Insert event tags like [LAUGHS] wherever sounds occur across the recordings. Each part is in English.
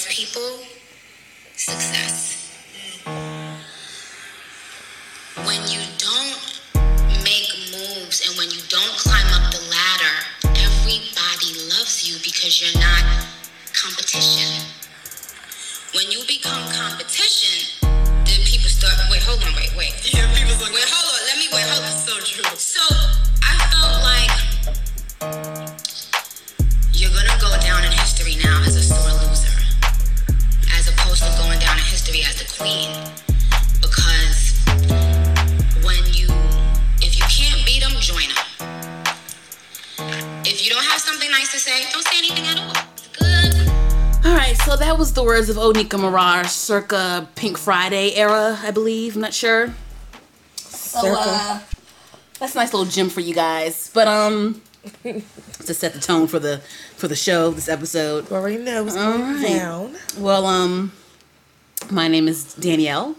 scares people, success. When you don't make moves and when you don't climb up the ladder, everybody loves you because you're not competition. When you become competition, then people start. Wait, hold on, wait, wait. Yeah, people's like, Wait, hold on. Let me wait. Hold on. so true. So I felt like you're gonna go down in history now as a sore going down in history as the queen. Because when you, if you can't beat them, join them. If you don't have something nice to say, don't say anything at all. All right, so that was the words of Onika Maraj, circa Pink Friday era, I believe. I'm not sure. So uh, that's a nice little gem for you guys. But um, [LAUGHS] to set the tone for the for the show, this episode. Already know what's going Alright. down. Well, um, my name is Danielle,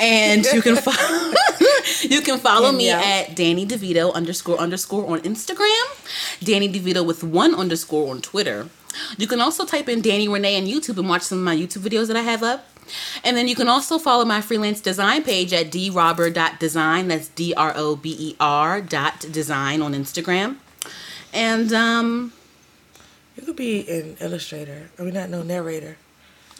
and you can follow [LAUGHS] you can follow me at Danny DeVito underscore underscore on Instagram, Danny DeVito with one underscore on Twitter. You can also type in Danny Renee on YouTube and watch some of my YouTube videos that I have up. And then you can also follow my freelance design page at drobber.design. That's D R O B E R dot design on Instagram. And um, You could be an illustrator. I mean, not no narrator.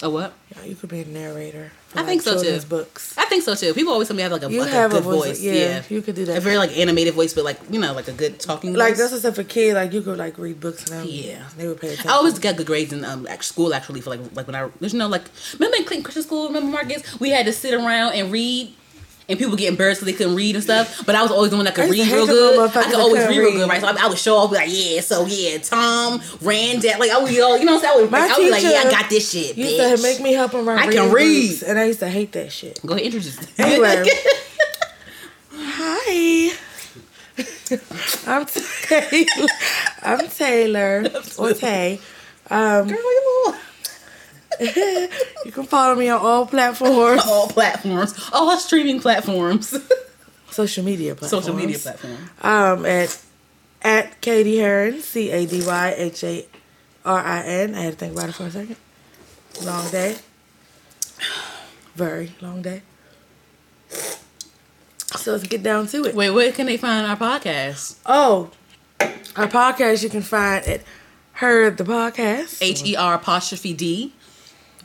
A what? Yeah, you could be a narrator. For I think so, too. Books. I think so too. People always tell me I have like a, You like have a a good voice, voice. yeah, Yeah, you could do that. A very like animated voice, but like you know, like a good talking Like voice. that's up for kids. Like you could like read books and them. Yeah. They would pay attention. I always got good grades in um school actually for like like when I there's no like remember in Clinton Christian School remember Marcus we had to sit around and read and people get embarrassed because they couldn't read and stuff but I was always the one that could read real good I could always read real good right so I, I would show off be like yeah so yeah Tom Randall like I would you know you know what I'm saying I would, My I would be like yeah I got this shit used bitch. to make me help him I can read. and I used to hate that shit. go ahead introduce Anyway. [LAUGHS] Hi. I'm Taylor. I'm Taylor. [LAUGHS] Or Tay. Um, [LAUGHS] you can follow me on all platforms, [LAUGHS] all platforms all streaming platforms [LAUGHS] social media platforms. social media platforms Um, at at Cady Harin, C A D Y H A R I N. I had to think about it for a second. Long day. Very long day. So let's get down to it. wait where can they find our podcast Oh, our podcast you can find at Heard the Podcast. H E R apostrophe D,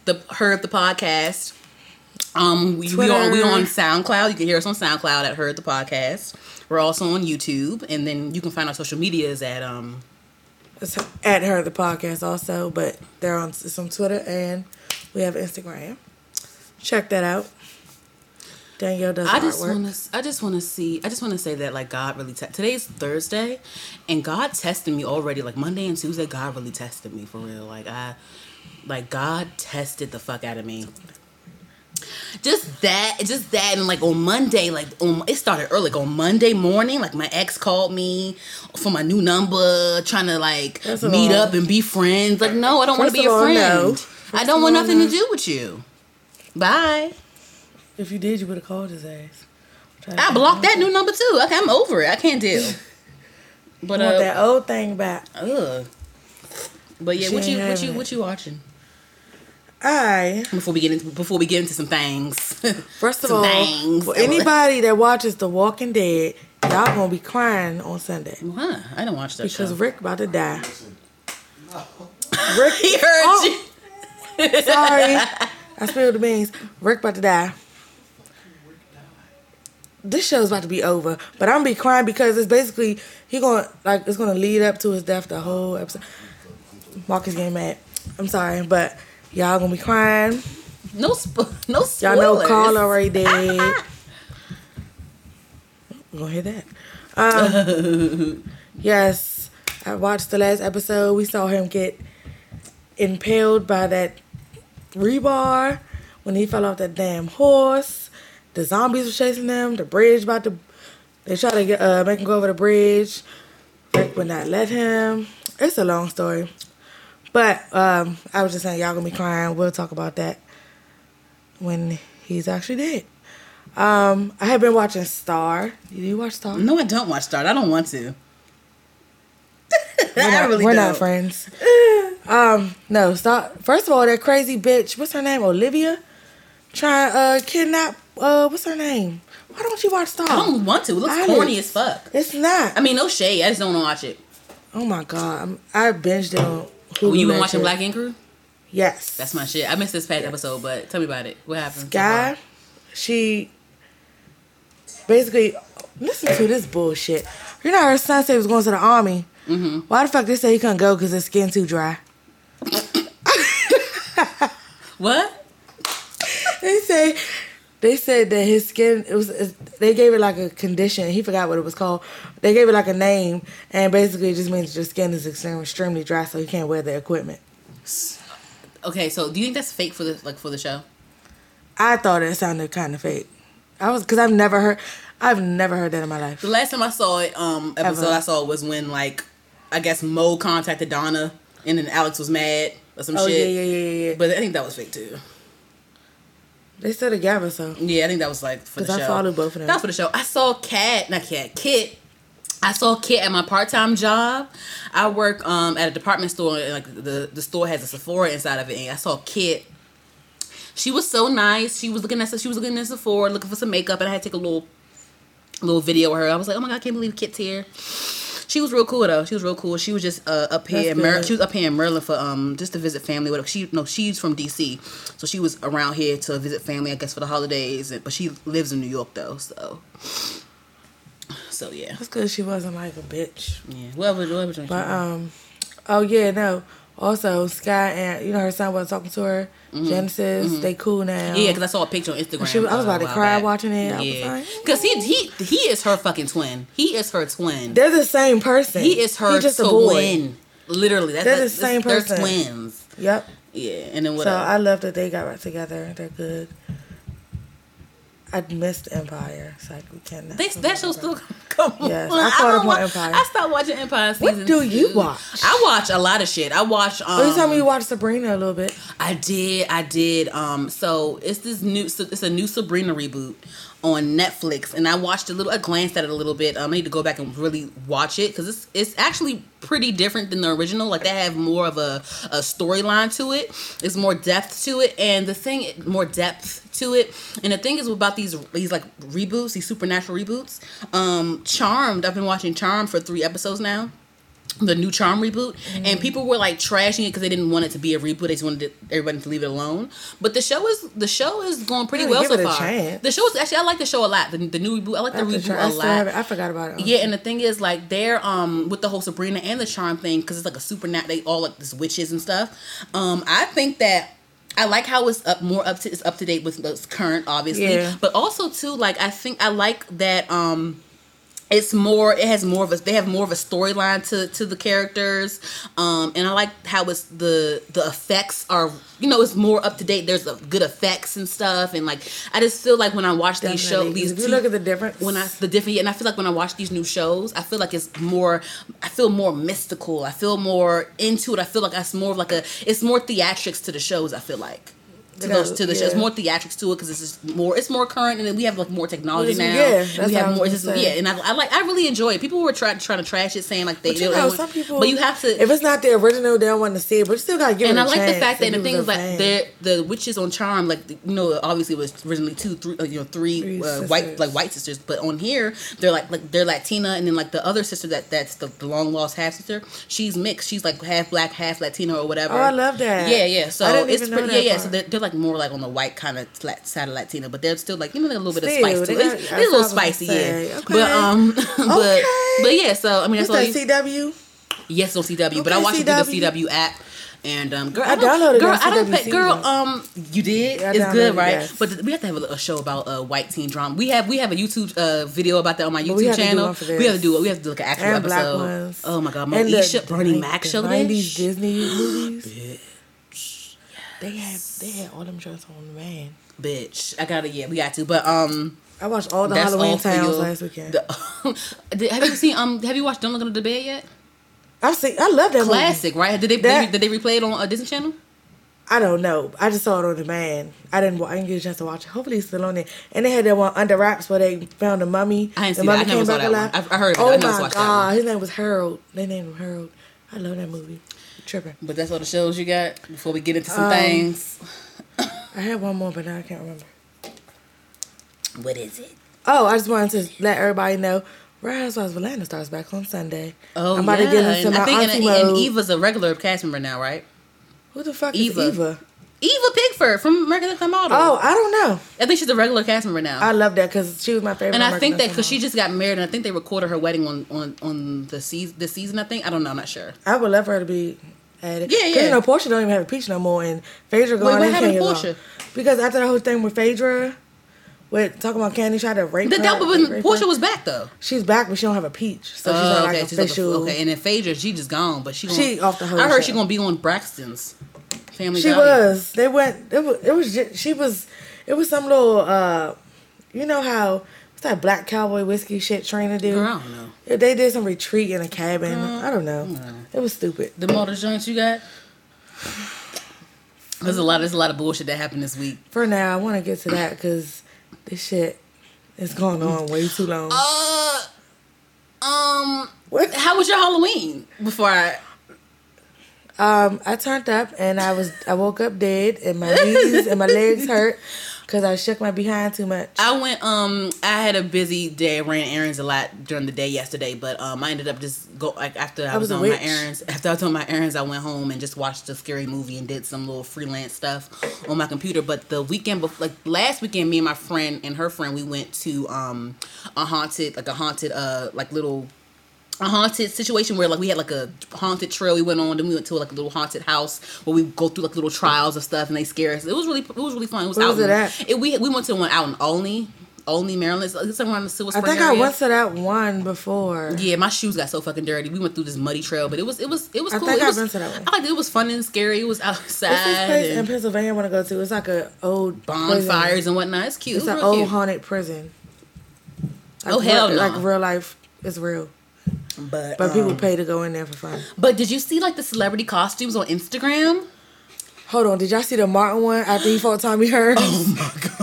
the Heard the podcast. Um, we, we on we on SoundCloud. You can hear us on SoundCloud at Heard the podcast. We're also on YouTube, and then you can find our social medias at um. It's at Heard the Podcast also, but they're on it's on Twitter and we have Instagram. Check that out. Danielle does I just want to. I just want to see. I just want to say that like God really. Te- today's Thursday, and God tested me already. Like Monday and Tuesday, God really tested me for real. Like I, like God tested the fuck out of me. Just that, just that, and like on Monday, like on it started early. Like on Monday morning, like my ex called me for my new number, trying to like First meet all- up and be friends. Like no, I don't want to be your all, friend. no. I don't want nothing no. to do with you. Bye. If you did, you would have called his ass. I blocked that new number too. Okay, I'm over it. I can't deal. [LAUGHS] But uh, that old thing back. ugh. But yeah, She what you what you what you watching I before we get into before we get into some things? [LAUGHS] first of all, things. for anybody that watches The Walking Dead, y'all gonna be crying on Sunday Huh, I don't watch that because show. Rick about to die. [LAUGHS] Rick, he heard Oh. you. [LAUGHS] sorry, I spilled the beans. Rick about to die. This show's about to be over, but I'm gonna be crying because it's basically he gonna like it's gonna lead up to his death the whole episode. Marcus getting mad. I'm sorry, but y'all gonna be crying. No, sp- no spoilers. Y'all know Carl already [LAUGHS] dead. Gonna hear that? Um, [LAUGHS] yes, I watched the last episode. We saw him get impaled by that rebar when he fell off that damn horse. The zombies were chasing them. The bridge about to. They tried to get uh, make him go over the bridge. Rick would not let him. It's a long story, but um, I was just saying y'all gonna be crying. We'll talk about that when he's actually dead. Um, I have been watching Star. Do you watch Star? No, I don't watch Star. I don't want to. We're [LAUGHS] I not, really we're don't. not friends. Um, no, stop. First of all, that crazy bitch, what's her name? Olivia, trying uh kidnap. Uh, what's her name? Why don't you watch Star? I don't want to. It looks I corny as fuck. It's not. I mean, no shade. I just don't want to watch it. oh my god, I'm, I binged it on. Well, you been watching. Black Ink Crew? Yes, That's my shit. I missed this past episode, but tell me about it. What happened? guy. She basically listen to this bullshit. You know, her son said he was going to the army. Mm-hmm. Why the fuck they say he couldn't go because his skin too dry? [LAUGHS] What? [LAUGHS] They say they said that his skin it was they gave it like a condition. He forgot what it was called. They gave it like a name, and basically it just means your skin is extremely dry, so you can't wear the equipment. Okay, so do you think that's fake for the like for the show? I thought it sounded kind of fake. I was because I've never heard I've never heard that in my life. The last time I saw it, um, episode Ever. I saw was when like I guess Mo contacted Donna, and then Alex was mad or some Oh shit. yeah, yeah, yeah, yeah. But I think that was fake too. They still together, so Yeah, I think that was like for the 'Cause show. I followed both of them. That was for the show. I saw Cat, not Cat, Kit. I saw Kit at my part time job. I work um at a department store, and like the the store has a Sephora inside of it. And I saw Kit. She was so nice. She was looking at she was looking at Sephora, looking for some makeup, and I had to take a little little video of her. I was like, oh my god, I can't believe Kit's here. She was real cool though. She was real cool. She was just uh, up here in Mer- she was up here in Maryland for um just to visit family. With she no she's from DC, so she was around here to visit family. I guess for the holidays, and, but she lives in New York though. So so yeah that's good. She wasn't like a bitch. yeah. Whatever whatever. But um, oh yeah, no. Also, Sky and you know her son was talking to her. Genesis, they cool now. Mm-hmm. yeah, because I saw a picture on Instagram. She I was about to cry back. watching it. Yeah, like, because he he he is her fucking twin. He is her twin. they're the same person. He is her He's just a boy. twin. Literally, that's, They're the that's, same they're twins. Yep. Yeah, and then what? So else? I love that they got back together. They're good. I missed Empire. It's like we cannot. They, that show still come on. Yes, I don't up on wa- Empire. I stopped watching Empire What do you two. watch? I watch a lot of shit. I watch. Um, Oh, you told me you watched Sabrina a little bit. I did. I did. Um. So it's this new. So it's a new Sabrina reboot on Netflix, and I watched a little. I glanced at it a little bit. Um, I need to go back and really watch it because it's it's actually pretty different than the original. Like they have more of a a storyline to it. There's more depth to it, and the thing more depth to it. And the thing is about these these like reboots, these supernatural reboots. Um, Charmed. I've been watching Charmed for three episodes now the new Charm reboot, and people were like trashing it because they didn't want it to be a reboot. They just wanted it- everybody to leave it alone. But the show is the show is going pretty well so far. The show is actually I like the show a lot. The, the new reboot I like the I, to reboot try- a lot. I forgot about it. Yeah, and the thing is, like, they're um with the whole Sabrina and the Charm thing because it's like a supernat. They all like this witches and stuff. Um, I think that I like how it's up more up to it's up to date with what's current, obviously. Yeah. But also too, like, I think I like that um it's more it has more of a they have more of a storyline to to the characters um and i like how it's the the effects are you know it's more up to date there's a good effects and stuff and like i just feel like when i watch these shows these if you two- look at the difference, when I the different and I feel like when I watch these new shows, I feel like it's more I feel more mystical. I feel more into it. I feel like it's more of like a it's more theatrics to the shows, I feel like. To those to the show, it's more theatrics to it because it's just more it's more current and then we have like more technology now. yeah, we have more just, yeah, and I, I like I really enjoy it. People were trying trying to trash it, saying like they But you know, some people. but you have to If it's not the original, they don't want to see it. But you still gotta give and it I like the fact that the thing is like the witches on Charm, like you know, obviously it was originally two, three, uh, you know, three, Three uh, white like white sisters, but on here they're like like they're Latina, and then like the other sister that that's the, the long lost half sister, she's mixed, she's like half black, half Latina or whatever. Oh, I love that. Yeah, yeah. So it's pretty, yeah, yeah. So they're, they're like more like on the white kind of side of Latina, but they're still like you know like a little bit of spice to it. got- It's, it's a little what I was gonna spicy, yeah. Okay. But um, but Okay. [LAUGHS] but yeah. So I mean, that's all. You, CW? Yes, on CW, but I watched it through the CW app. And um, girl, I I, downloaded girl, I don't CW pay, girl. Um, you did. Yeah, it's good, right? yes. But we have to have a, a show about uh, white teen drama. We have we have a YouTube uh, video about that on my we YouTube do channel. we have to do it. We have to do like an actual And episode. Oh my god, Moesha, Bernie Mac show. 90s Bitch. Disney movies. [GASPS] They had they had all them shows on demand. Bitch, I gotta yeah, we got to. But um, I watched all the Halloween towns last weekend. The- [LAUGHS] have you seen um? Have you watched Don't Look Under the Bed yet? I've seen. I love that movie. Classic, right? Did they, That- did they replay it on a Disney Channel? I don't know. I just saw it on demand. I didn't. I didn't get a chance to watch it. Hopefully, it's still on there. And they had that one under wraps where they found a mummy. I didn't the see that. mummy I never saw that one. alive. I- I heard. Oh I my that god, one. his name was Harold. They named him Harold. I love that movie. Tripping. But that's all the shows you got before we get into some Um, things. I had one more, but now I can't remember. What is it? Oh, I just wanted to let everybody know. Real Housewives of Atlanta starts back on Sunday. Oh, I'm about yeah. to get into my I think auntie and, mode. and Eva's a regular cast member now, right? Who the fuck Eva. is Eva? Eva Pigford from American Next Model. Oh, I don't know. I think she's a regular cast member now. I love that because she was my favorite. and I American think that because she just got married, and I think they recorded her wedding on on on the season. The season, I think. I don't know. I'm not sure. I would love for her to be added. Yeah, 'Cause, yeah. You know, Porsha don't even have a peach no more, and Phaedra gone. what and happened to Porsha? gone. Because after the whole thing with Phaedra, with talking about Kandi tried to rape The, her. that, but rape when her. Porsha was back though. She's back, but she don't have a peach, so she's Oh, not like she's like a- okay, and then Phaedra, she just gone, but she gonna, She off the I heard she gonna be on Braxton's Family She was. They went. It was. It was. Just, she was. It was some little. uh You know how that black cowboy whiskey shit Trina do? Girl, I don't know. They did some retreat in a cabin. I don't know. It was stupid. The motor joints you got. There's a lot. There's a lot of bullshit that happened this week. For now, I want to get to that because this shit is going on way too long. Uh, um, What? how was your Halloween? Before I, Um, I turned up and I was. I woke up dead and my knees and my legs hurt [LAUGHS] because I shook my behind too much. I went. Um, I had a busy day. I ran errands a lot during the day yesterday, but um, I ended up just go like after I, I was, was on my errands. After I was on my errands, I went home and just watched a scary movie and did some little freelance stuff on my computer. But the weekend, bef- like last weekend, me and my friend and her friend, we went to um a haunted, like a haunted, uh, like little a haunted situation where like we had like a haunted trail we went on then we went to like a little haunted house where we go through like little trials of stuff and they scare us it was really it was really fun it was Where out was it at? it, we we went to one out in Olney Olney Maryland it's like somewhere in the Silver I Spring think I went to that one before. yeah my shoes got so fucking dirty we went through this muddy trail but it was it was it was I cool think it I've was, been to that one. I liked it it was fun and scary it was outside this place in Pennsylvania I want to go to? It's like a old bonfires prison. and whatnot it's cute It's it an old cute. haunted prison. Oh, hell real, no. Like real life is real, but but people um, pay to go in there for fun. but did you see like the celebrity costumes on Instagram Hold on, did y'all see the Martin one after he fought Tommy Hearns? Oh my god.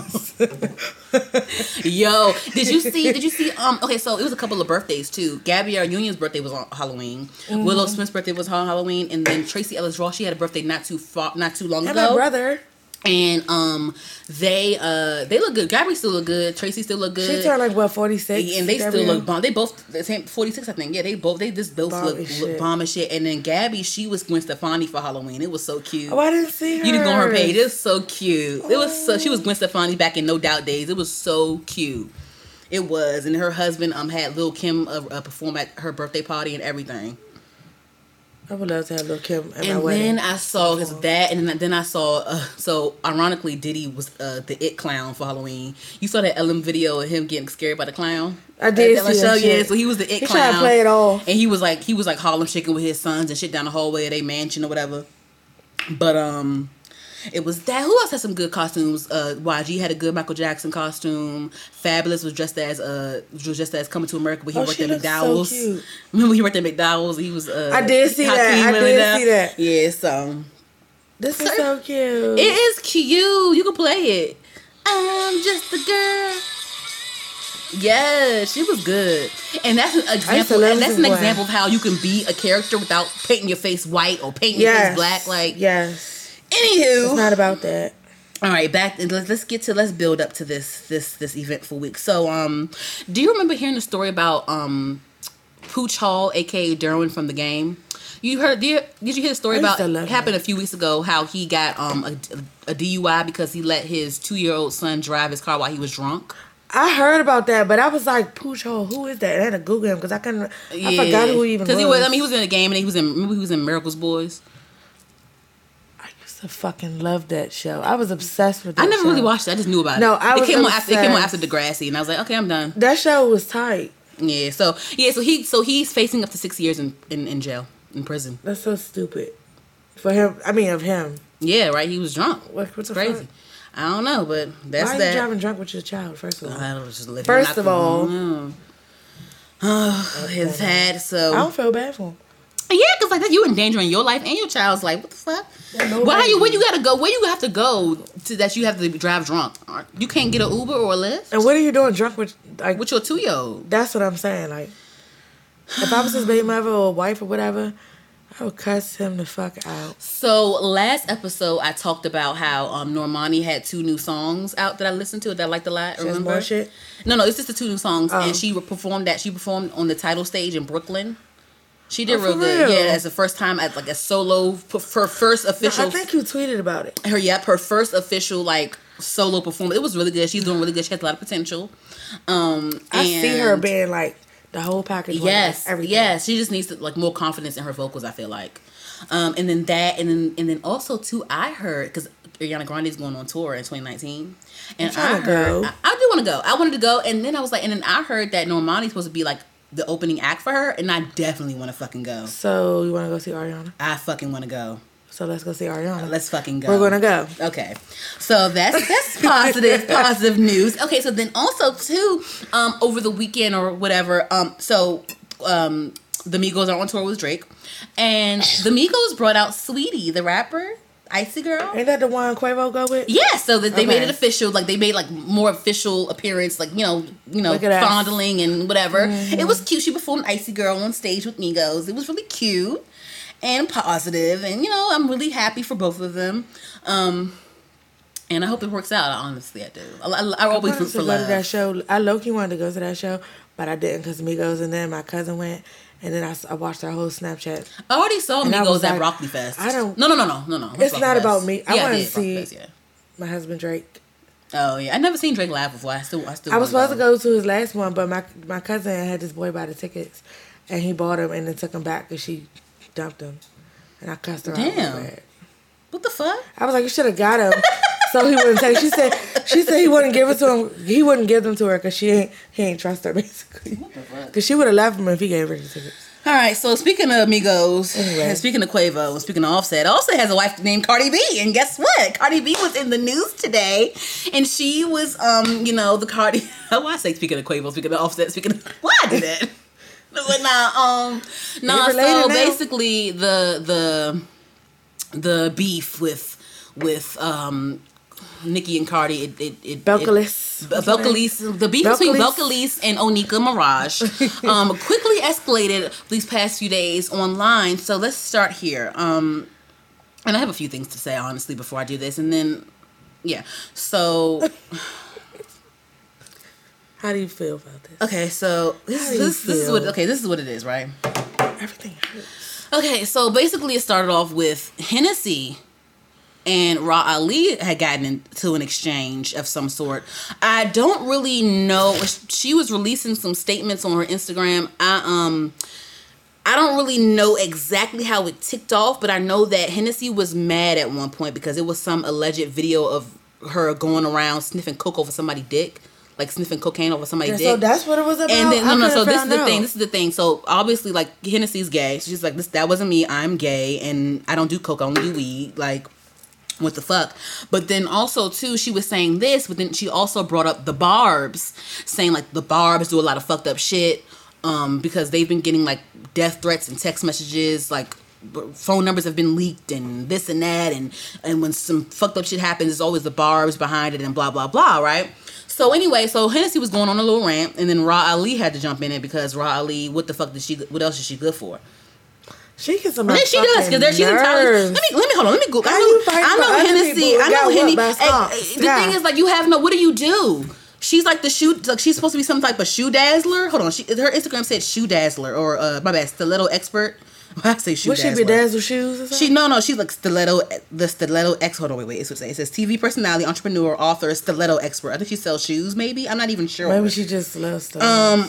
Yo, did you see? Did you see? Um, okay, so it was a couple of birthdays too. Gabby, Gabrielle Union's birthday was on Halloween. Mm-hmm. Willow Smith's birthday was on Halloween, and then Tracee Ellis Ross she had a birthday not too far, not too long and ago. my brother, And um, they uh they look good. Gabby still look good. Tracy still look good. she turned like what forty six, and they still look bomb. They both the same forty six, I think. Yeah, they both they just both Bomb look, look bomb as shit. And then Gabby, she was Gwen Stefani for Halloween. It was so cute. Oh, I didn't see her. You didn't go on her page. It's so cute. It was so she was Gwen Stefani back in No Doubt days. It was so cute. It was, and her husband um had Lil Kim uh, uh, perform at her birthday party and everything. I would love to have Lil Kim at my And then I saw his that, and then, I saw uh, so ironically Diddy was uh, the it clown for Halloween. You saw that Ellen video of him getting scared by the clown. I did see that Yeah, shit. so he was the it He clown. tried to play it off. and he was like he was like Harlem shaking with his sons and shit down the hallway of their mansion or whatever. But um, it was that. Who else had some good costumes? Uh, YG had a good Michael Jackson costume. Fabolous was dressed as uh was dressed as Coming to America, but he Oh, worked at looks so McDowell's. cute. [LAUGHS] Remember he worked at McDowell's? He was. Uh, I did see that. I did now. see that. Yeah, so This is so cute. it is cute. You can play it. I'm just a girl. Yeah, she was good, and that's an example. And that's an one. example of how you can be a character without painting your face white or painting your face black. Like, yes, anywho, it's not about that. all right, back. Let's let's get to let's build up to this this this eventful week. So, um, do you remember hearing the story about um, Pooch Hall, aka Derwin from the game? You heard? Did you, did you hear the story about? It happened a few weeks ago. How he got um a, a DUI because he let his two year old son drive his car while he was drunk. I heard about that, but I was like, Pooch Hall, who is that? I had to Google him because I couldn't. I forgot who he even was. Because he was. I mean, he was in a game and he was in. Remember, he was in Miracles Boys. I used to fucking love that show. I was obsessed with. that I never show. really watched it. I just knew about No, it. No, I it was came on after. It came on after obsessed. Degrassi, and I was like, okay, I'm done. That show was tight. Yeah. So yeah. So he. So he's facing up to six years in in, in jail in prison. That's so stupid. For him, I mean, of him. Yeah. Right. He was drunk. What, what the Crazy. fuck? I don't know, but that's Why are that. you driving drunk with your child? First of all, I was just living First of all-. Oh, his head. So I don't feel bad for him. Yeah, because like that, you endangering your life and your child's life. What the fuck? Why you? Where you gotta go? Where you have to go to that you have to drive drunk? You can't get an Uber or a Lyft And what are you doing drunk with? Like, with your two year old. that's what I'm saying. Like, if I was his baby mother or wife or whatever, I would cuss him the fuck out. So last episode, I talked about how um, Normani had two new songs out that I listened to that I liked a lot. She Remember? No, no, it's just the two new songs, Oh. and she performed that. She performed on the Tidal stage in Brooklyn. She did Oh, real good. real? Yeah, as the first time at like a solo, her first No, official. I think you tweeted about it. her yep, her first official like solo performance. It was really good. She's doing really good. She has a lot of potential. Um, I see her being like the whole package. like, Yes, everything. yes. She just needs to like more confidence in her vocals. I feel like, um, and then that, and then and then also too, I heard because Ariana Grande is going on tour in 2019, and I heard. I, I do want to go. I wanted to go, and then I was like, and then I heard that Normani's supposed to be like the opening act for her, and I definitely want to fucking go. So you want to go see Ariana? I fucking want to go. So let's go see Ariana. Let's fucking go. We're gonna go. Okay, so that's that's [LAUGHS] positive positive news. Okay, so then also too, um, over the weekend or whatever, um, so um, the Migos are on tour with Drake, and the Migos brought out Saweetie, the rapper, Icy Girl. Ain't that the one Quavo go with? Yeah, so that they made it official, like they made like more official appearance, like you know, you know, Look at that. fondling and whatever. It was cute. She performed Icy Girl on stage with Migos. It was really cute and positive, and you know, I'm really happy for both of them. Um, and I hope it works out. Honestly, I do. I, I, I I always wanted root to for go to that show. I low key wanted to go to that show, but I didn't because Migos and then my cousin went, and then I watched their whole Snapchat. I already saw And I Migos at like, Broccoli Fest. I don't- No, no, no, no, no, no. It's not Fest. about me. I yeah, wanna see- Fest, yeah. My husband Drake. Oh yeah, I never seen Drake live before. I still, I still. I was supposed to go to his last one, but my my cousin had this boy buy the tickets, and he bought them and then took them back because she dumped them, and I cussed her out. real Damn. What the fuck? I was like, you should have got him, [LAUGHS] so he wouldn't take. She said, she said he wouldn't give it to him. He wouldn't give them to her because she ain't he ain't trust her [LAUGHS] basically. What the fuck? Because she would have left him if he gave her the tickets. All right, so speaking of Migos, Anyway. speaking of Quavo, and speaking of Offset, Offset has a wife named Cardi B, and guess what? Cardi B was in the news today, and she was, um, you know, the Cardi. Why [LAUGHS] I say speaking of Quavo, speaking of Offset, speaking of [LAUGHS] why I did that? but nah, um, nah. So now? basically, the the the beef with with um Nicki and Cardi, it it, it Belcalis. Belcalis, the beef between Belcalis. Belcalis and Onika Maraj [LAUGHS] um, quickly escalated these past few days online. So let's start here. Um, and I have a few things to say, honestly, before I do this. And then, yeah. So, [LAUGHS] How do you feel about this? okay, so this, How do you this, this is what, okay, this is what it is, right? Everything hurts. Okay, so basically, it started off with Hennessy and Rah Ali had gotten into an exchange of some sort. I don't really know. She was releasing some statements on her Instagram. I um. I don't really know exactly how it ticked off, but I know that Hennessy was mad at one point because it was some alleged video of her going around sniffing coke over somebody's dick, like sniffing cocaine over somebody's Yeah, dick. so that's what it was about. And then no, no. So this is the out. thing. This is the thing. So obviously, like Hennessy's gay. So she's like, this. That wasn't me. I'm gay, and I don't do coke. I only do weed. Like, what the fuck? But then also too, she was saying this, but then she also brought up the Barbs, saying like the Barbs do a lot of fucked up shit. Um, because they've been getting like death threats and text messages, like phone numbers have been leaked and this and that, and and when some fucked up shit happens, there's always the Barbs behind it and blah blah blah, right? So anyway, so Hennessy was going on a little rant, and then Rah Ali had to jump in it because Rah Ali, what the fuck did she? What else is she good for? She gets. I mean, she does because there she's entirely. Let me let me hold on. Let me go. I know, I know Hennessy. I know Henny. Hey, the Yeah. thing is, like, you have no. What do you do? She's like the shoe. Like she's supposed to be some type of shoe dazzler. Hold on. She her Instagram said shoe dazzler or uh my bad stiletto expert. [LAUGHS] I say shoe Would she be dazzle shoes or something? She no no she's like stiletto the stiletto ex hold on wait wait it's what it says. it says TV personality entrepreneur author stiletto expert I think she sells shoes maybe I'm not even sure Maybe she just loves stuff. Um,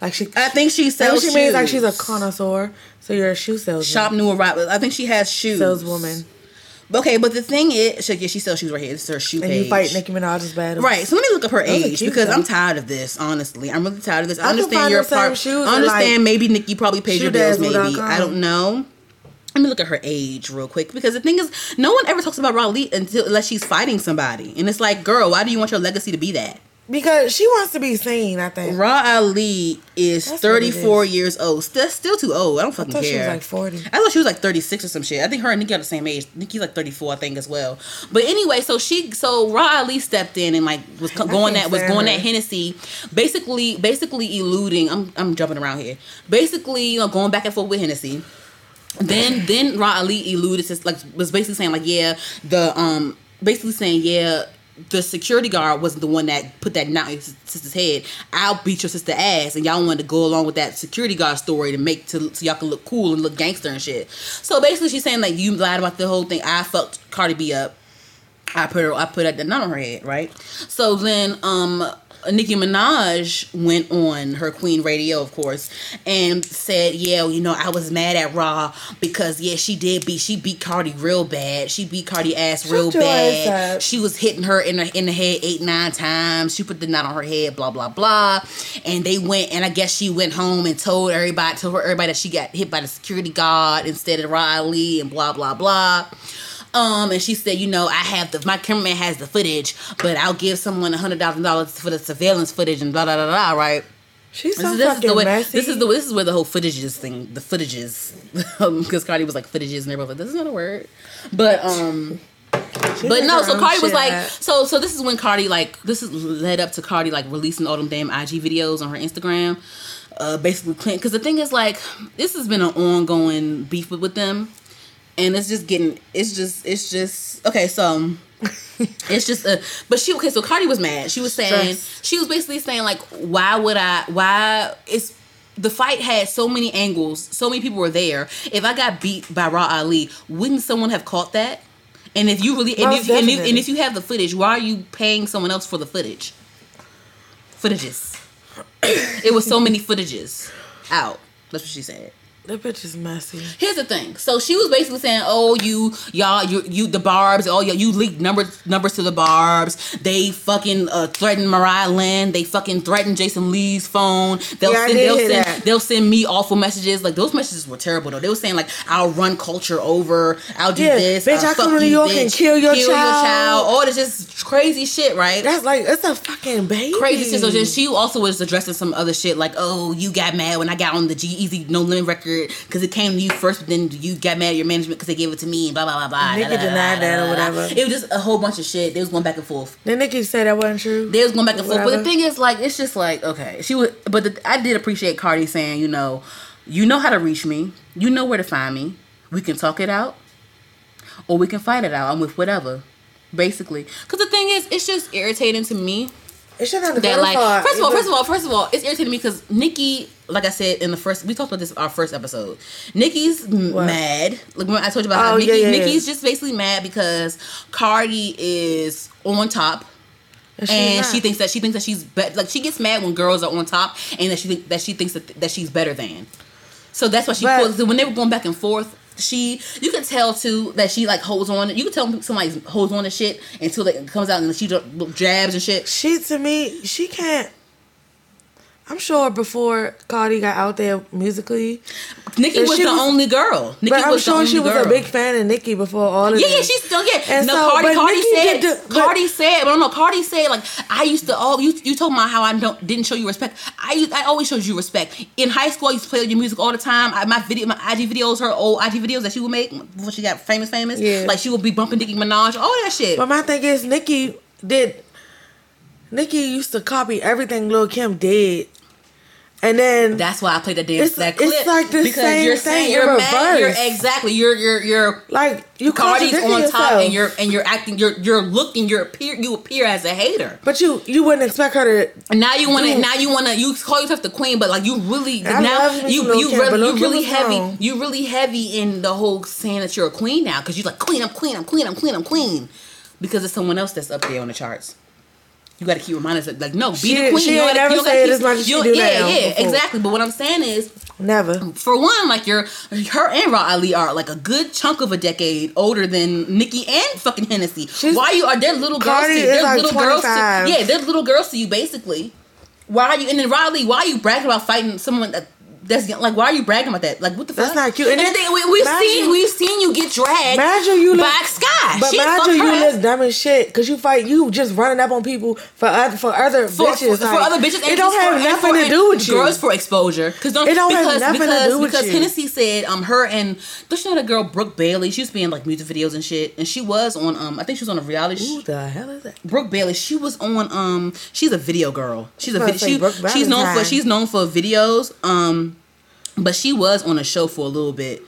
like she. I think she sells she means like she's a connoisseur. So you're a shoe salesman. shop new arrival I think she has shoes saleswoman, okay but the thing is she, yeah, she sells shoes right here It's her shoe and page you fight Nicki Minaj's battles. Right, so let me look up her Those age because though. I'm tired of this. Honestly, I'm really tired of this. I, I understand your part. shoes I understand like, maybe Nicki probably pays your bills. Maybe I don't know. Let me look at her age real quick because the thing is, no one ever talks about Raleigh until unless she's fighting somebody, and it's like, girl, why do you want your legacy to be that? Because she wants to be seen. I think. Rah Ali is That's 34 is. years old. Still, still too old. I don't I fucking thought care. she was like forty. I thought she was like 36 or some shit. I think her and Nicki are the same age. Nicki's like 34, I think, as well. But anyway, so she, so Rah Ali stepped in and like was co- going can't at was going her. at Hennessy, basically, basically eluding. I'm I'm jumping around here. Basically, you know, going back and forth with Hennessy. then then Rah Ali eluded like was basically saying like yeah the um basically saying yeah the security guard wasn't the one that put that knot in his sister's head. I'll beat your sister ass, and y'all wanted to go along with that security guard story to make to so y'all can look cool and look gangster and shit. So basically, she's saying like you lied about the whole thing. I fucked Cardi B up. I put her. I put that knot on her head, right? So then, um, Nicki Minaj went on her Queen Radio, of course, and said, "Yeah, you know, I was mad at Raw because yeah, she did beat she beat Cardi real bad. She beat Cardi ass real your ass bad. She was hitting her in the in the head eight nine times. She put the knot on her head. Blah blah blah. And they went, and I guess she went home and told everybody, told her everybody that she got hit by the security guard instead of Riley, and blah blah blah." Um, and she said, you know, I have the my cameraman has the footage, but I'll give someone a hundred thousand dollars for the surveillance footage and blah blah blah blah. Right? She's This so is, this is fucking the way. messy. This is the this is where the whole footages thing, the footages, [LAUGHS] because Cardi was like footages, and everybody was like, this is not a word. But um, She but no. So Cardi was like, so so this is when Cardi like this is led up to Cardi like releasing all them damn IG videos on her Instagram. Uh, basically, Clint. Because the thing is, like, this has been an ongoing beef with, with them, and it's just getting. It's just. It's just okay. So. [LAUGHS] it's just a but she okay so cardi was mad she was saying Stress. she was basically saying like why would i why it's the fight had so many angles so many people were there if i got beat by raw ali wouldn't someone have caught that and if you really and if, and, if, and if you have the footage why are you paying someone else for the footage footages [COUGHS] it was so many footages out that's what she said that bitch is messy. Here's the thing. So she was basically saying, "Oh, you, y'all, you, you, the Barb's. Oh, yeah, you leaked numbers, numbers to the Barb's. They fucking uh, threatened Mariah Lynn. They fucking threatened Jason Lee's phone. They'll Yeah, I send, did they'll send, that. they'll send me awful messages. Like those messages were terrible though. They were saying like, I'll run Kulture over. I'll do Yeah, this. bitch, I'll I come to New York and bitch, kill your child." All this just crazy shit, right? That's like it's a fucking baby. crazy shit. So then she also was addressing some other shit like, oh, you got mad when I got on the G-Eazy No Limit record because it came to you first, but then you got mad at your management because they gave it to me and blah blah blah blah. Nicki da, da, da, denied that or whatever. It was just a whole bunch of shit. They was going back and forth. Then Nicki said that wasn't true. They was going back and forth. But the thing is, like, it's just like okay, she was. But the, I did appreciate Cardi saying, you know, you know how to reach me. You know where to find me. We can talk it out, or we can fight it out. I'm with whatever. Basically, because the thing is, it's just irritating to me It shouldn't have that like first of all, first of all, first of all, it's irritating me because Nicki, like I said in the first, we talked about this in our first episode. Nicki's What? mad. Like when I told you about how Oh, Nicki, yeah, yeah, yeah. Nicki's just basically mad because Cardi is on top. And not. she thinks that she thinks that she's be- like she gets mad when girls are on top and that she think that she thinks that, that she's better than. So that's why she But- pulls. So when they were going back and forth, she you can tell too that she like holds on. You can tell somebody holds on to shit until it comes out and she jabs and shit. she to me, she can't. I'm sure before Cardi got out there musically, Nicki And was the only girl. Nicki but I'm was sure she was girl. a big fan of Nicki before all of Yeah, this. yeah, she's still yeah. And no, so, Cardi, Cardi said, the- but- Cardi said, but no, Cardi said like I used to. Oh, you you told me how I don't didn't show you respect. I I always showed you respect in high school. I used to play your music all the time. I, my video, my IG videos, her old IG videos that she would make before she got famous, famous. Yeah. like she would be bumping Nicki Minaj, all that shit. But my thing is, Nicki did. Nicki used to copy everything Lil Kim did, and then That's why I played that dance It's- that it's clip like the because same you're saying in you're mad. You're exactly you're you're you're like you Cardi's on yourself. top and you're and you're acting you're you're looking you're appear you appear as a hater. But you you wouldn't expect her to. And now you want to. Now you want to. You call yourself the queen, but like you really I now you you Kim, really, you really heavy. wrong. You really heavy in the whole saying that you're a queen now because you're like queen. I'm queen. I'm queen. I'm queen. I'm queen. Because it's someone else that's up there on the charts. You got to keep reminding us like no, be She- the queen. she You ain't gotta- never said keep- as much as she you- do Yeah, now yeah, before. exactly. But what I'm saying is, Never. for one, like you're her and Rah Ali are like a good chunk of a decade older than Nicki and fucking Hennessy. She's- Why you are they little girls to you they're like little girls to 25. yeah, they're little girls to you basically. Why are you and then Riley? Why are you bragging about fighting someone that that's like? Why are you bragging about that? Like what the fuck? That's not cute. And, And then we, we've seen we've seen you get dragged Imagine you look, by Sky. but she imagine you ass. look dumb as shit because you fight you just running up on people for other for other for, bitches. for, like, for other bitches. It don't have nothing to do with you. Girls for exposure. Cause don't, It don't have because, nothing to do with because you. Hennessy said um her and don't you know the girl Brooke Bailey? She used to be in like music videos and shit, and she was on um I think she was on a reality. Who the hell is that? Brooke Bailey, she was on um she's a video girl. She's a was video. about to say She, she's known for she's known for videos. Um, but she was on a show for a little bit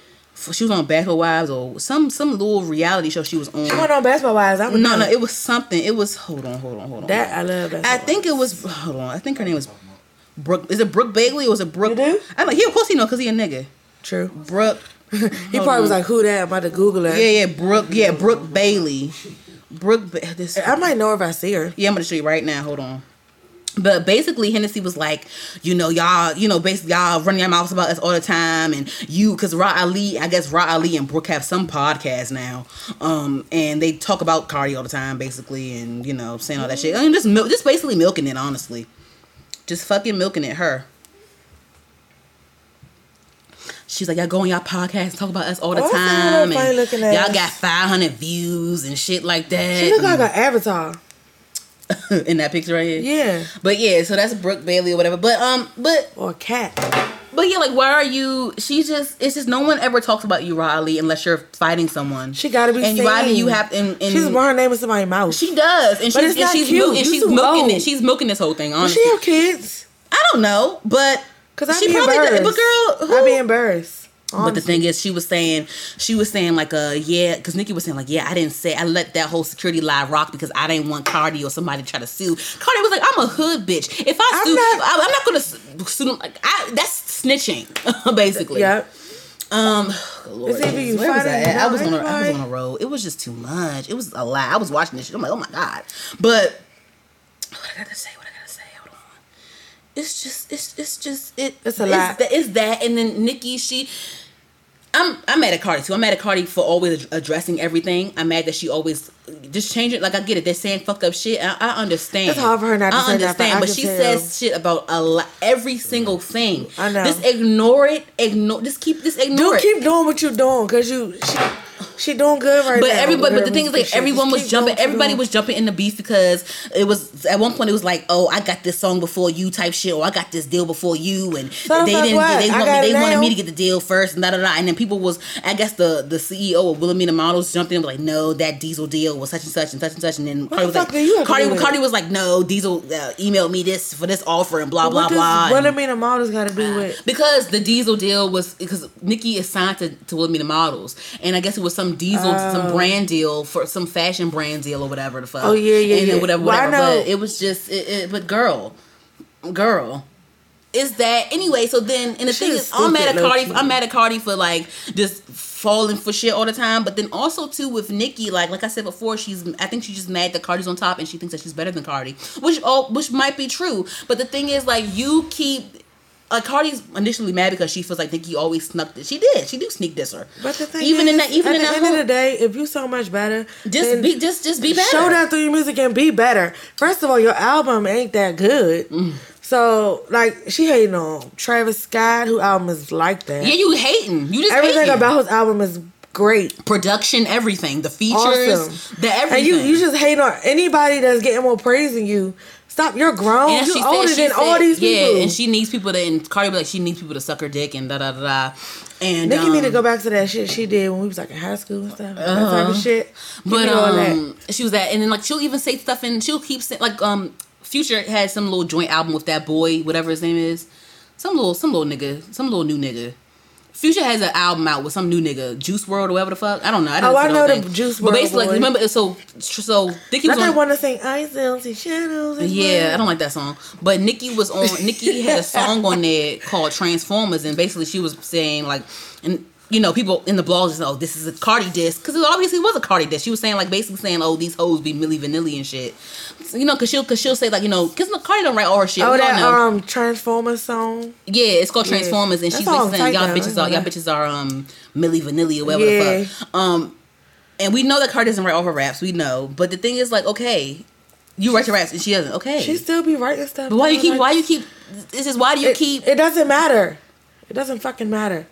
she was on Basketball Wives or some some little reality show she was on. She went on Basketball Wives. I no, know. no, it was something. It was hold on, hold on, hold on. that I love. That. I Basketball think it was hold on. I think her name was Brooke. Is it Brooke Bailey or was it Brooke? You do? I'm like, yeah, of course he know because he a nigga. True. Brooke. [LAUGHS] He Hold probably was like, "Who that?" I'm about to Google it. yeah, yeah, Brooke, yeah, Brooke Bailey. Brooke. Ba- This. I might know her if I see her. Yeah, I'm gonna show you right now. Hold on. But basically, Hennessy was like, you know, y'all, you know, basically y'all running your mouths about us all the time, and you, because Rah Ali, I guess Rah Ali and Brooke have some podcast now, um, and they talk about Cardi all the time, basically, and you know, saying all that shit, and just milk, just basically milking it, honestly, just fucking milking it. Her. She's like, y'all go on y'all podcast and talk about us all the Oh, I time, and looking y'all got 500 views and shit like that. She look like an avatar. [LAUGHS] in that picture right here. Yeah. But yeah, so that's Brooke Bailey or whatever. But um, but Or cat. but yeah, like why are you? She just it's just no one ever talks about you, Riley, unless you're fighting someone. She gotta be and why do you have and, and She's wearing her name in somebody's mouth. she does and she's But it's and she's cute. mil- and she's milking old. it. She's milking this whole thing. Does she have kids? I don't know, but 'Cause I'd she be probably did- embarrassed. But girl, I'd be who- embarrassed. But the thing is, she was saying, she was saying like, uh, yeah, because Nicki was saying like, yeah, I didn't say, I let that whole security lie rock because I didn't want Cardi or somebody to try to sue. Cardi was like, I'm a hood bitch. If I I'm sue, not- I, I'm not gonna sue them. Like, I, that's snitching, [LAUGHS] basically. Yeah. Um, Lord It's either you Jesus, where was I at? I was on a, I was on a road. It was just too much. It was a lot. I was watching this shit. I'm like, oh my god. But what I gotta say? What I gotta say? Hold on. It's just, it's, it's just, it. It's a lot. That, it's that, and then Nicki, she. I'm I'm mad at Cardi too. I'm mad at Cardi for always addressing everything. I'm mad that she always just change it. Like I get it, they're saying fucked up shit. I, I understand. It's hard for her not to I say that, but understand, but she tell. says shit about a lot, every single thing. I know. Just ignore it. Ignore. Just keep. Just ignore Do it. keep doing what you're doing, cause you she, she doing good right But now. everybody, but the thing is, like everyone was jumping. doing what you're Everybody was jumping in the beef because it was at one point it was like, oh, I got this song before you type shit, or I got this deal before you, and So they didn't. what? They, want me, they wanted me to get the deal first, and da da da. And then people was, I guess the the CEO of Wilhelmina Models jumped in and was like, no, that Diesel deal was such and such and such and such, and then Cardi was like, Cardi, Cardi was like, no, Diesel uh, emailed me this for this offer and blah blah What blah. Wilhelmina Models got to do with? because the Diesel deal was because Nicki is signed to, to Wilhelmina Models, and I guess it was some Diesel, some Oh. brand deal for some fashion brand deal or whatever the fuck. Oh, yeah, yeah, and then yeah. whatever, Well, whatever. know- But it was just, it, it, but girl, girl. Is that anyway? So then, and the She thing is I'm mad at Cardi. I'm mad at Cardi for like just falling for shit all the time. But then also too with Nicki, like like I said before, she's I think she's just mad that Cardi's on top and she thinks that she's better than Cardi, which oh which might be true. But the thing is, like you keep. Like Cardi's initially mad because she feels like Nicki always snuck. This. She did. She do sneak this her. But the thing even is, in that, even at in the that end of the day, if you so much better, just be just just be better. show that through your music and be better. First of all, your album ain't that good. Mm. So like she hating on Travis Scott, who album is like that. Yeah, you hating. You just Everything hating. about his album is great. production, everything, the features, Awesome. the everything. And you you just hate on anybody that's getting more praise than you. Stop, you're grown. And You she older said, than all said- these people. Yeah, and she needs people to. And Cardi be like, she needs people to suck her dick and da da da da. And Nicki um, need to go back to that shit she did when we was like in high school and stuff. That type of shit. Uh-huh. But all that. um, she was that, and then like she'll even say stuff, and she'll keep saying like um, Future had some little joint album with that boy, whatever his name is, some little some little nigga, some little new nigga. Future has an album out with some new nigga, Juice WRLD or whatever the fuck. I don't know. I didn't Oh, I see know the thing. Juice But basically, like, remember, so so Nicki was Not on. one to sing I still see shadows. Yeah, I don't like that song. But Nicki was on. Nicki had a song on there [LAUGHS] called Transformers, and basically she was saying like, and you know, people in the blogs just oh, this is a Cardi diss because it obviously was a Cardi diss. She was saying like basically saying oh, these hoes be Milli Vanilli and shit. You know, cause she'll cause she'll say like you know, cause Cardi don't write all her shit. Oh, we that um Transformers song. yeah, it's called yeah. Transformers, and she's basically saying y'all bitches are y'all bitches are um Milli Vanilli or whatever Yeah. the fuck. Um, and we know that Cardi doesn't write all her raps. We know, but the thing is like okay. You write your raps and she doesn't. Okay, She still be writing stuff. but why you keep? like- Why you keep? This is why do you it, keep? It doesn't matter. It doesn't fucking matter.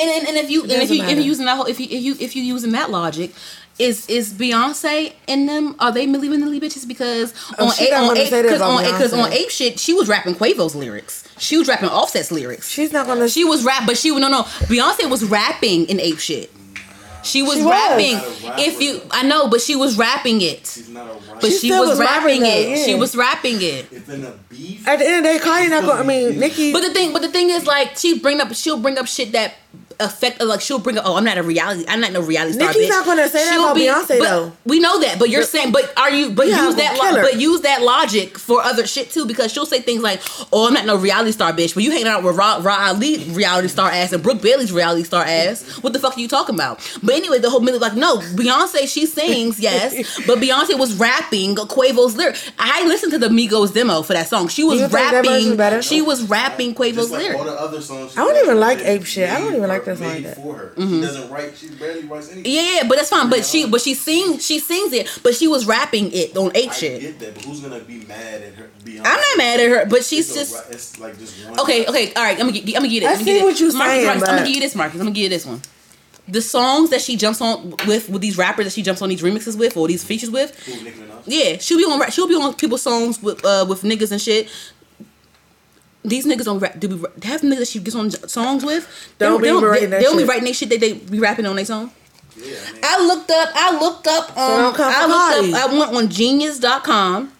And, and, and if you and if doesn't you if you using that whole if you if you if you using that logic, is is Beyonce in them? Are they Milli Vanilli bitches? Because Oh, on she a, on gonna a, say that because on because on ape shit she was rapping Quavo's lyrics. She was rapping Offset's lyrics. She's not gonna. She was rap, but she no no. Beyonce was rapping in ape shit. She was She was. rapping. Not If you. I know, but she was rapping it. She's not a. But She she, was, was rapping rapping though, it. She yeah. was rapping it. if in a beef, At the end of the day, Cardi not gonna. I mean, Nicki. But the thing, but the thing is, like, she bring up, she'll bring up shit that affect like she'll bring up oh I'm not a reality I'm not no reality star. Nicki's bitch. not gonna say that She'll about Beyonce, but though. We know that, but you're saying but are you but Yeah, use that lo- but use that logic for other shit too because she'll say things like oh I'm not no reality star bitch but you hanging out with Ra, Rah Ali reality star ass and Brooke Bailey's reality star ass what the fuck are you talking about? But anyway the whole minute like no Beyonce she sings yes [LAUGHS] but Beyonce was rapping Quavo's lyric. I listened to the Migos demo for that song. She was You think that version rapping. She was rapping Quavo's Just like lyric. all the other songs. she I don't even like Ape Shit. I don't even like for- that song made like that. for her. Mm-hmm. She doesn't write. She barely writes anything. Yeah, yeah, but that's fine. But she, but she sings, she sings it. But she was rapping it on ape I shit. get that, but who's gonna be mad at her? Beyonce? I'm not mad at her, but she's It's just ra- It's like just one. okay. Okay, all right. I'm gonna get, I'm gonna get it. I I'm gonna see get it. what you're Marcus, saying, Marcus, I'm gonna give you this, Marcus. I'm gonna give you this one. The songs that she jumps on with, with these rappers that she jumps on these remixes with, or these features with, Who, Nicki Minaj? yeah, she'll be on. ra- She'll be on people's songs with, uh, with niggas and shit. These niggas on rap, do be have niggas that she gets on songs with. They Don't be they writing they, that they don't be writing they shit. They they be rapping on their song. Yeah, I looked up. I looked up. Um, on. don't I looked up. I went on Genius.com.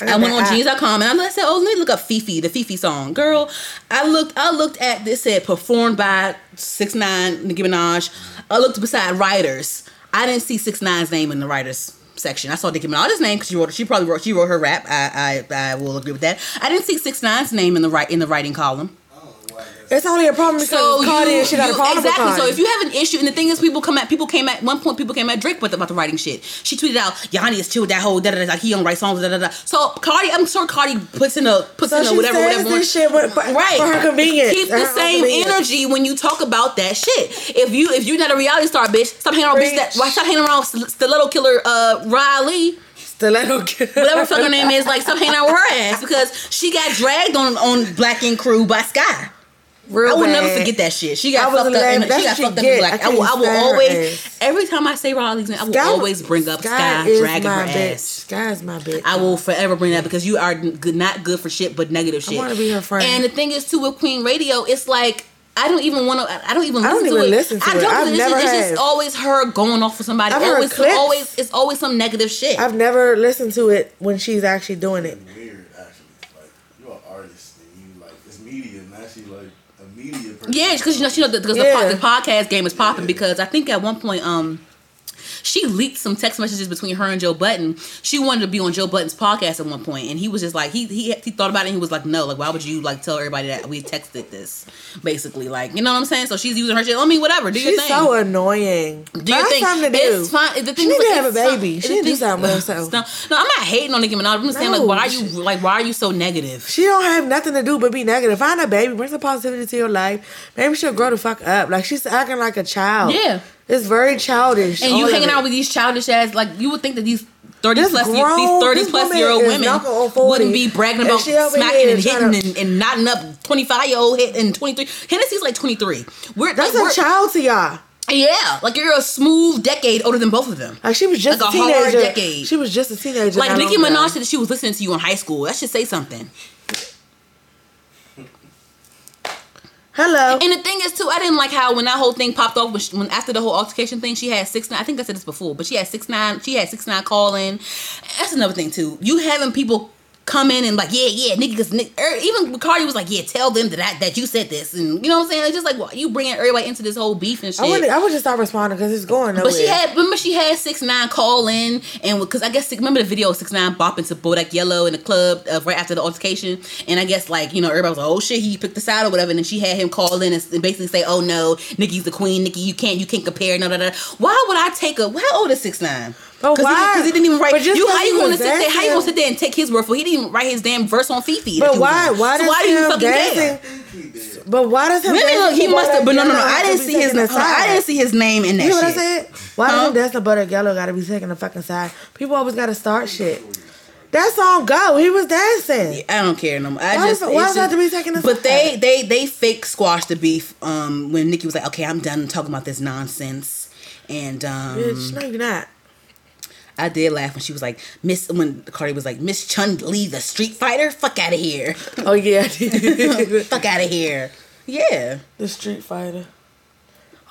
I went on Genius.com and I said, "Oh, let me look up Fefe, the Fefe song, girl." I looked. I looked at this said performed by Six Nine, Nicki Minaj. I looked beside writers. I didn't see Six Nine's name in the writers section. I saw Nicki Minaj's name because she wrote. She probably wrote. She wrote her rap. I, I I will agree with that. I didn't see Six Nine's name in the right in the writing column. I don't know why that's- It's only a problem because So Cardi and shit a you- problem exactly. So if you have an issue, and the thing is, people come at people came at one point. People came at Drake with about the writing shit. She tweeted out, "Yanni is chill with that whole da da da. Like he don't write songs da da da." So Cardi, I'm sure Cardi puts in a puts so in a whatever whatever. this shit with, for, Right, for her convenience. Keep the same energy when you talk about that shit. If you if you're not a reality star, bitch, stop hanging around bitch that. Why stop hanging around Stiletto Killer uh Rah Ali? Stiletto kid. Whatever fuck her name is, like stop hanging out with her ass because she got dragged on on Black Ink Crew by Sky. Real I will bad. never forget that shit. She got fucked up. And, she got fucked up. like, I I will, I will always. ass. Every time I say Rah Ali's name, I will Sky- always bring up Sky, is dragging her bitch. ass. Sky's my bitch. I will forever bring that because you are good, not good for shit, but negative shit. I wanna be her friend. And the thing is, too, with Queen Radio, it's like. I don't even want to. I don't even. I don't listen to even it. listen to I don't. I've it's, never just, it's just always her going off for somebody. I've heard always, clips. always, it's always some negative shit. I've never listened to it when she's actually doing it. Person. Yeah, because you know, she know, because Yeah. the, the podcast game is popping. Because I think at one point, um, she leaked some text messages between her and Joe Budden. She wanted to be on Joe Budden's podcast at one point, and he was just like, he he, he thought about it. and He was like, no, like why would you like tell everybody that we texted this? Basically, like you know what I'm saying. So she's using her shit. I mean, whatever. Do your She's thing. so annoying. do your thing. something to do. It's fine. The thing She is, need to have a baby. She need to do thing- something with herself. No, no, I'm not hating on Nicki Minaj. I'm just saying, like, why are you like, why are you so negative? She don't have nothing to do but be negative. Find a baby, bring some positivity to your life. Maybe she'll grow the fuck up. Like she's acting like a child. Yeah. It's very childish. and you hanging out with these childish ass like you would think that these 30 This plus year, grown- these 30 this plus year old women 40, wouldn't be bragging about smacking and hitting to- and, and knotting up 25 year old hit and 23 Hennessy's like 23 we're That's like, a we're- child to y'all. yeah like you're a smooth decade older than both of them Like she was just Like a a hard teenager. decade. She was just a teenager. like Nicki. Minaj said that she was listening to you in high school that should say something Hello. And the thing is too, I didn't like how when that whole thing popped off when, she, when after the whole altercation thing, she had six nine. I think I said this before, but she had six nine. She had six nine calling. That's another thing too. You having people come in and like, yeah, yeah, niggas, because er, even Cardi was like, yeah, tell them that I, that you said this, and you know what I'm saying? It's just like well, you bringing everybody into this whole beef and shit. I would I would just stop responding because it's going nowhere. But she had remember she had six nine call in and because I guess remember the video of six nine bopping to Bodak Yellow in the club uh, right after the altercation and I guess like you know everybody was like oh shit he picked the side or whatever and then she had him call in and, and basically say oh no Nicki's the queen Nicki you can't you can't compare no no no why would I take a how old is six nine But because why? he, 'cause he didn't even write But just you because how he you gonna sit there how you gonna sit there and take his word for it? he didn't even write his damn verse on Fefe that But why? Why so why do you fucking dancing? care He. But why does him? Maybe look, he must have, but no, no, no. I didn't see his. I didn't see his name in that You know what I said? Why Huh? does dancing Bodak Yellow gotta be taking the fucking side? People always gotta start shit. That song go. He was dancing. I don't care no more. I Why just does- why it have to be taken aside? But they they they fake squashed the beef um when Nicki was like, okay, I'm done talking about this nonsense, and um Bitch, no, you're not. I did laugh when she was like Miss when Cardi was like Miss Chun Li the Street Fighter, fuck out of here, Oh yeah, [LAUGHS] fuck out of here, yeah. the Street Fighter.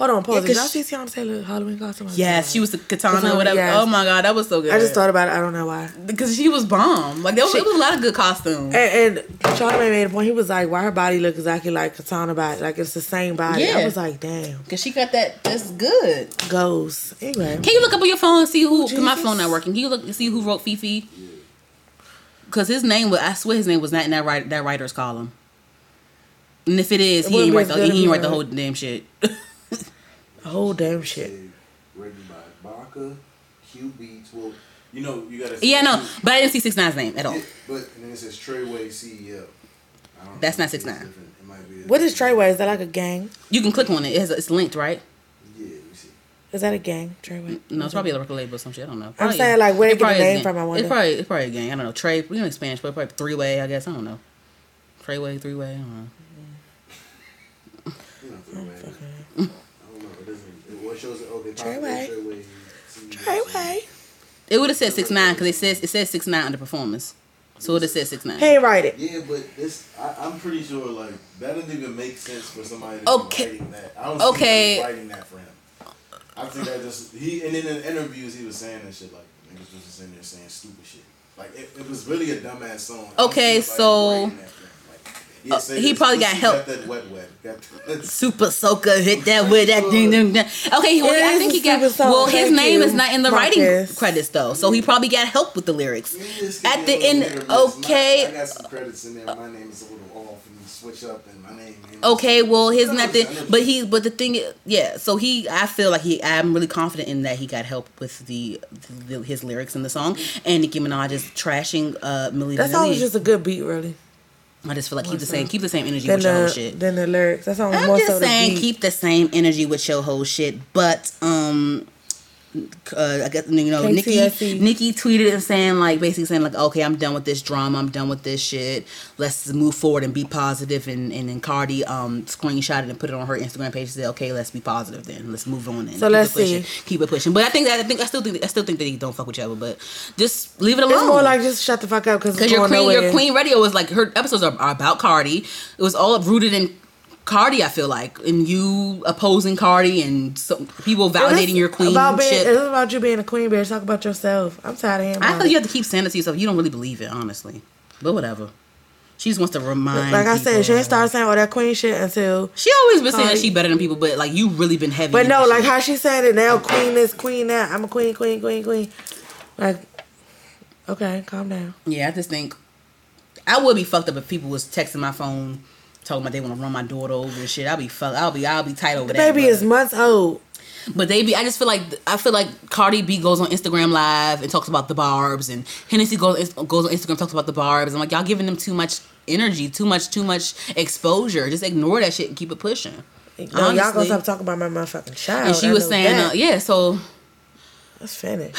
Hold on, pause. Yeah, Did y'all see Teyana Taylor Halloween costume? Yes, she was the katana, Katana, or whatever. yes. Oh my god, that was so good. I just thought about it. I don't know why. because she was bomb. Like there was, She- it was a lot of good costumes. And, and Charlamagne made a point. He was like, "Why her body look exactly like Katana body? Like it's the same body." Yeah. I was like, "Damn, Because she got that. That's good. goes anyway." Can you look up on your phone and see who? Oh, 'cause my phone not working. Can you look and see who wrote Fefe? Because his name was. I swear his name was not in that write, that writer's column. And if it is, It he ain't write the he ain't write the whole damn shit. [LAUGHS] Oh damn shit. Written by Baka, Cubeatz. Well, you know, you gotta. yeah, no, but I didn't see Six Nine's name at all. Yeah, but and then it says Treyway CEO. I don't know. That's not 6ix9ine. different. It might be. a- What is Treyway? Is that like a gang? You can click on it. It's, it's linked, right? Yeah, let me see. Is that a gang? Treyway. No, it's probably a record label or some shit. I don't know. I'm saying, like, where It they get the probably is a name from, I wonder. It's probably it's probably a gang. I don't know. Trey, we know in Spanish, but probably three way. I guess I don't know. Trey way, three way. I don't know. You [LAUGHS] know, Treyway. I don't know. It doesn't. It, what shows it? Okay, Treyway. Treyway. CEO. Treyway. It would have said six nine because it says it says six nine under performance. So it would have said six nine. He ain't write it. Yeah, but this, I, I'm pretty sure, like, that doesn't even make sense for somebody to Okay. be writing that. I don't Okay. see writing that for him. I think that just, he, and then in interviews, he was saying that shit, like, niggas was just in there saying stupid shit. Like, it, it was really a dumbass song. Okay, see nobody so- yeah, Uh, he probably got help. Got that wet wet. Got that, [LAUGHS] Super soaker hit that with that thing. ding, ding. Okay, well, It I is think a he got. super song. Well, his Thank name you, is not in the writing Marcus. credits though, so he probably got help with the lyrics. This At could the be a end, little hit or miss. My- okay. I got some credits in there. My name is a little off, and you switch up, and my name. ain't- Okay, well, his I not the, understand. but he, but the thing, is, yeah. So he, I feel like he, I'm really confident in that he got help with the, the his lyrics in the song, and Nicki Minaj is trashing uh Milli That song Vanilli. was just a good beat, really. I just feel like keep the same, keep the same energy Then with your whole shit. then the lyrics. That's song was I'm more just so the saying, keep the same energy with your whole shit. But um, uh, I guess you know, Nicki Nicki tweeted and saying like basically saying like, okay, I'm done with this drama. I'm done with this shit. Let's move forward and be. And and then Cardi um screenshotted and put it on her Instagram page. Said, okay, let's be positive then. Let's move on and So keep let's it pushing. see. Keep it pushing. But I think that I think I still think I still think that he don't fuck with each other. But just leave it alone. It's more like just shut the fuck up because your queen, your queen radio is like her episodes are, are about Cardi. It was all rooted in Cardi. I feel like, and you opposing Cardi and so, people validating your queen About being, shit. it's about you being a queen, bitch. Talk about yourself. I'm tired of him. I feel you have to keep saying it to yourself. You don't really believe it, honestly. But whatever. She just wants to remind. Like I said, she ain't started saying all that queen shit until. She always been saying she better than people, but like you really been heavy. But no, like shit. how she saying it now, queen this, queen that. I'm a queen, queen, queen, queen. Like, okay, calm down. Yeah, I just think I would be fucked up if people was texting my phone talking about they want to run my daughter over and shit. I'll be fuck. I'll be. I'll be tight over The that. baby is months old. But they be. I just feel like I feel like Cardi B goes on Instagram Live and talks about the barbs, and Hennessy goes goes on Instagram talks about the barbs. I'm like, y'all giving them too much energy, too much, too much exposure. Just ignore that shit and keep it pushing. No, y'all gonna stop talking about my motherfucking child. And she I was saying, uh, yeah. So Let's finish.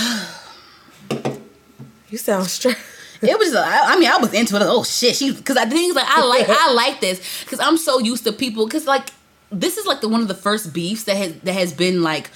[SIGHS] you sound stressed. It was. I, I mean, I was into it. Oh shit, she because I think like I like I [LAUGHS] like this because I'm so used to people because like this is like the one of the first beefs that has that has been like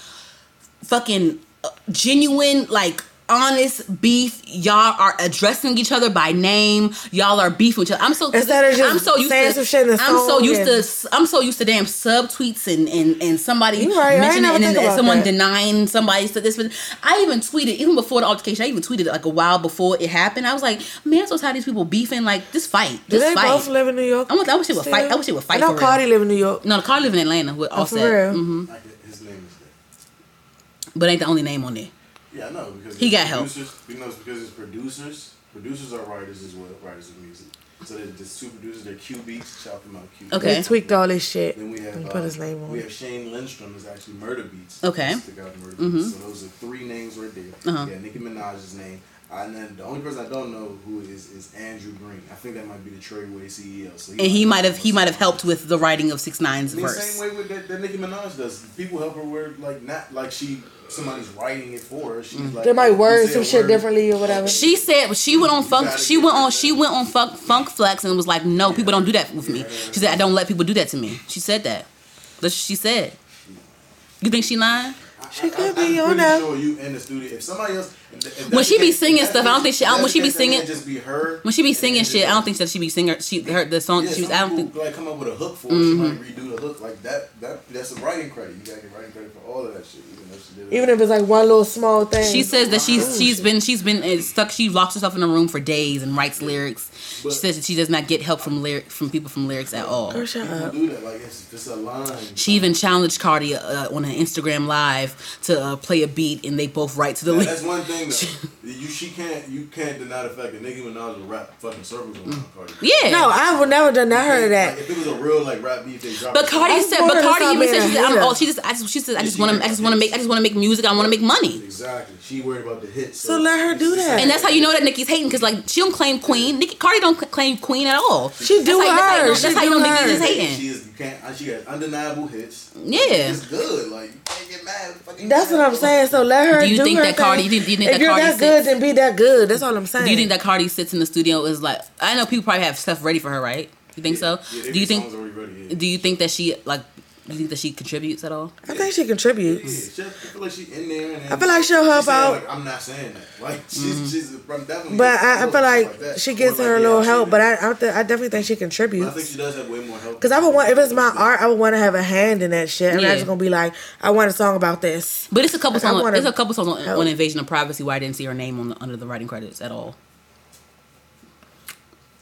fucking uh, genuine like honest beef y'all are addressing each other by name y'all are beefing with each other i'm so Instead of just i'm so used saying to some shit in the i'm so used and- to i'm so used to damn subtweets and and and somebody right, mentioning never it and think then about someone that. denying somebody said this but i even tweeted even before the altercation i even tweeted like a while before it happened i was like man i'm so tired of these people beefing like this fight Do they fight both live in New York? I wish- I wish they would fight- I wish they would fight I know for real. Cardi live in New York. no the car live in atlanta with Oh, for offset real? hmm I get- his name is but ain't the only name on there Yeah, I know because He got help. producers, You know, it's because it's producers. Producers are writers as well, writers of music. So there's the two producers. They're Cubeatz. Shout them out, Q. Okay. They tweaked all this shit Then we have and uh, put his name on We have Shane Lindstrom is actually Murda Beatz. Okay. He's the guy with Murda Beatz. So those are three names right there. Uh-huh. Yeah, Nicki Minaj's name. And then the only person I don't know who is is Andrew Green. I think that might be the Treyway CEO. So and he might have he might have helped with the writing of Six Nine's I mean, verse. same way with that, that Nicki Minaj does. People help her where like not like she somebody's writing it for her. She's like They might you word some a shit word, differently or whatever. She said she went on funk. She went on. She went on funk, funk flex and was like, "No, people don't do that with me." She said, "I don't let people do that to me." She said that. That's what she said. You think she lying? She could I- be I'm on pretty there. Sure you in the studio. If somebody else, if When she be singing stuff, I don't think she- that's when she be singing- just be her. When she be singing shit, I don't think that she be singer. She heard the song. Yeah, she was. I don't think. Mm-hmm. like come up with a hook for it. She might redo the hook like that. That that's a writing credit. You gotta get writing credit for all of that shit, even though she did. it. Even if it's like one little small thing. She says that she's she's been she's been stuck. She locks herself in a room for days and writes lyrics. But- she says that she does not get help from lyric from people from lyrics at all. Girl, shut People up. do that. Like it's just a line. She even challenged Cardi uh, on an Instagram live to uh, play a beat, and they both write to the Now, lyrics. that's one thing though. [LAUGHS] you she can't you can't deny the fact that Nicki Minaj will rap fucking circles around Cardi. Yeah. No, I would never done that. Heard of Like, that. if it was a real like rap beef, they drop. But. Cardi said, but Cardi even said, she said, I'm, hater. oh, she just, I just, she said, I just want to, got I just want to make, I just want to make music. I want to make money. Exactly. She worried about the hits. So let her do that. And that's how you know that Nicki's hating, cause like she don't claim Queen. Nicki Cardi don't cl- claim Queen at all. She do that's how, that's how you her. that's how you do know Nicki her. just She hating. is. You can't. uh, She got undeniable hits. Yeah. It's good. Like you can't get mad. Fucking That's what I'm saying. So let her Do you think her that Cardi- thing. do you- do you think if that you're Cardi that good, sits- then be that good. That's all I'm saying. Do you think that Cardi sits in the studio is like? I know people probably have stuff ready for her, right? You think so? Yeah, they do you be think? songs already ready, yeah. Do you think that she like? Do you think that she contributes at all? I think she Yeah, contributes. she, I feel like she in there. And I feel like she'll help she's out. Like, I'm not saying that. Like she's Mm-hmm. she's I'm definitely. But I, I feel stuff like she Or, gets like, her a little I'll help. But I, I, th- I definitely think she But I think contributes. she does have way more help. Cause I would want if it's my art, I would want to have a hand in that shit. And I'm Yeah. not just gonna be like, I want a song about this. But it's a couple Like, songs. wanna There's a couple songs on, on Invasion of Privacy where I didn't see her name on the, under the writing credits at all.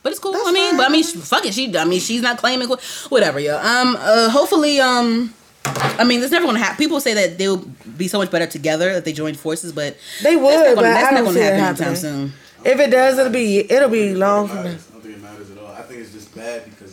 But it's cool. That's I mean, fine. but I mean, she, fuck it. She, I mean, she's not claiming qu- whatever, yo. Um, uh, hopefully, um, I mean, it's never gonna happen. People say that they'll be so much better together if they join forces, but They would, that's not but gonna, that's I not don't gonna see happen anytime soon. If it does, it'll be it'll be long I don't think it matters. I don't think it matters at all. I think it's just bad because it's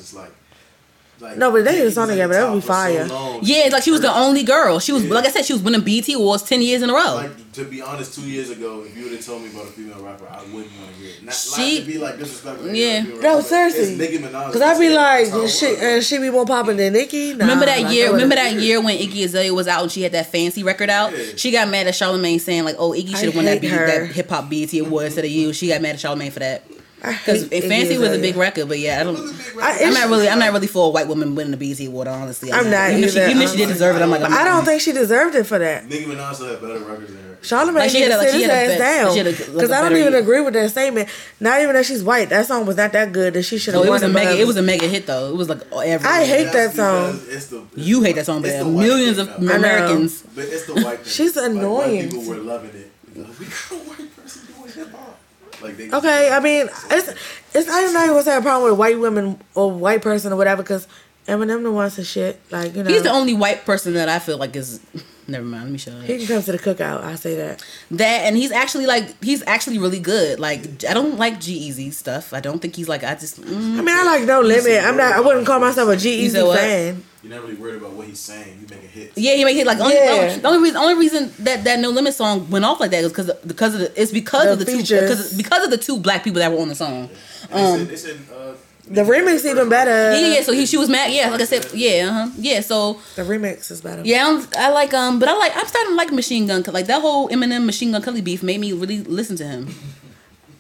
like. like No, but they Nicki was on was at together. the That would be fire. so. Yeah, like she was the only girl. She was, Yeah. like I said, she was winning BET Awards ten years in a row. Like to be honest, two years ago, if you would have told me about a female rapper, I wouldn't want to hear it. Not, She- not to be like disrespectful. Yeah. No, seriously. It's Nicki Minaj. Cause I'd be like, That's how it she was. and she be more popping than Nicki. Nah, remember that year? Remember that year when Iggy Azalea was out and she had that fancy record out? Yeah. She got mad at Charlamagne saying like, "Oh, Iggy should have won that, hate B- her. that hip hop BET award instead of you." She got mad at Charlamagne for that I because Fancy was a big record, but yeah, I don't. It was a big I- record. I'm not really. I'm not really for a white woman winning the BET award. Honestly, I'm not Even if she, even if she did deserve it, I'm like, I'm I don't think she deserved it for that. Nicki Minaj had better records than her. Charlamagne Like, she need had like, she his had a ass down she like, because a I don't even year. agree with that statement. Not even that she's white. That song was not that good that she should Oh, have it won. was a mega. It was a mega hit though. It was like every. I hate that song. It's the, You hate that song, it's but millions of though. I know. Americans. But it's the white. She's annoying. people were loving it. We got a white person doing hip hop. Like they Okay, I mean, it's it's I'm not even gonna say a problem with white women or white person or whatever because Eminem the ones to shit. Like you know, He's the only white person that I feel like is. Never mind. Let me shut up. he can come to the cookout. I say that. That and he's actually like he's actually really good. Like I don't like G-Eazy stuff. I don't think he's like I just. mm. I mean, I like No Limit. I'm not. I wouldn't call myself a G said Easy what? fan. You're not really worried about what he's saying. He's making hits. Yeah, he make it like only, Yeah. the only reason only reason that that No Limit song went off like that is because because of the it's because The of the two because because of the two black people that were on the song. And they said, they said uh, The remix even better. Yeah, yeah, yeah. So he she was mad. Yeah, like I said, yeah, uh huh. Yeah, so The remix is better. yeah, I'm, I like um, but I like I'm starting to like Machine Gun. Like that whole Eminem Machine Gun Kelly beef made me really listen to him.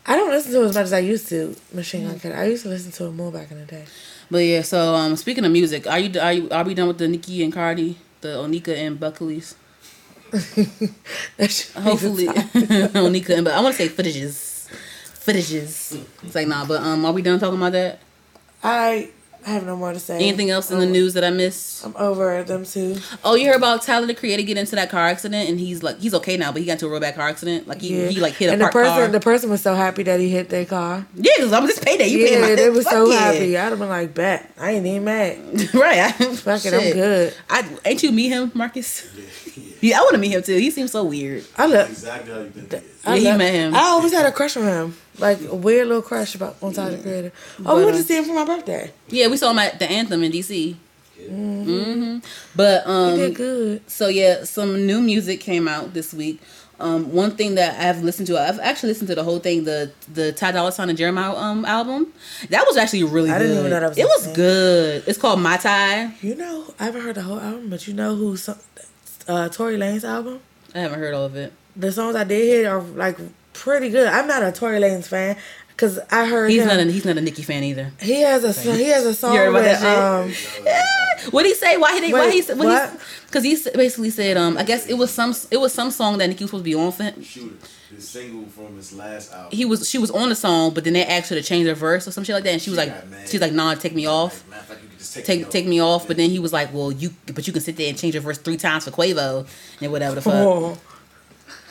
I don't listen to it as much as I used to. Machine Gun Kelly. I used to listen to him more back in the day. But yeah, so um, speaking of music, are you are you are we done with the Nicki and Cardi, the Onika and Belcalis? That shit [LAUGHS] be Hopefully. [LAUGHS] [LAUGHS] Onika and but I want to say footages, footages. It's like nah, but um, are we done talking about that? I have no more to say. Anything else in the news that I missed? I'm over them two. Oh, you heard about Tyler the Creator get into that car accident and he's like he's okay now, but he got into a real bad car accident. Like he, Yeah. he like hit a and the person, car. the person was so happy that he hit their car. yeah, because I'm just payday. You yeah, paying my they was so yeah. happy. I'd have been like, bet. I ain't even mad. [LAUGHS] right? I, Fuck it, I'm good. I ain't you meet him, Marcus? Yeah, I want to meet him too. He seems so weird. I love exactly how you think it is. I Yeah, he love- met him. I always had a crush on him, like a weird little crush about on Tyler the Creator. Oh, we But, went to uh, see him for my birthday. Yeah, we saw him at the Anthem in DC. Mm-hmm. But um, He did good. So yeah, some new music came out this week. Um, one thing that I've listened to, I've actually listened to the whole thing, the the Ty Dolla Sign and Jeremih um album. That was actually really I good. didn't even know that was it was thing. good. It's called MihTy. You know, I haven't heard the whole album, but you know who? Some, uh, Tory Lanez album. I haven't heard all of it. The songs I did hear are like pretty good. I'm not a Tory Lanez fan because I heard He's him. not a he's not a Nicki fan either. he has a he has a song heard about with that um. What he say? Why he did? Why Wait, he? said- What? what? Because he, s- basically said, um, I guess it was some it was some song that Nicki was supposed to be on for him. Shooter, his single from his last album. He was she was on the song, but then they asked her to change her verse or some shit like that, and she was like, she's like, nah, take me off. Like, matter of fact, you can just take, take take me off. But then he was like, well, you but you can sit there and change your verse three times for Quavo and whatever the fuck. Oh,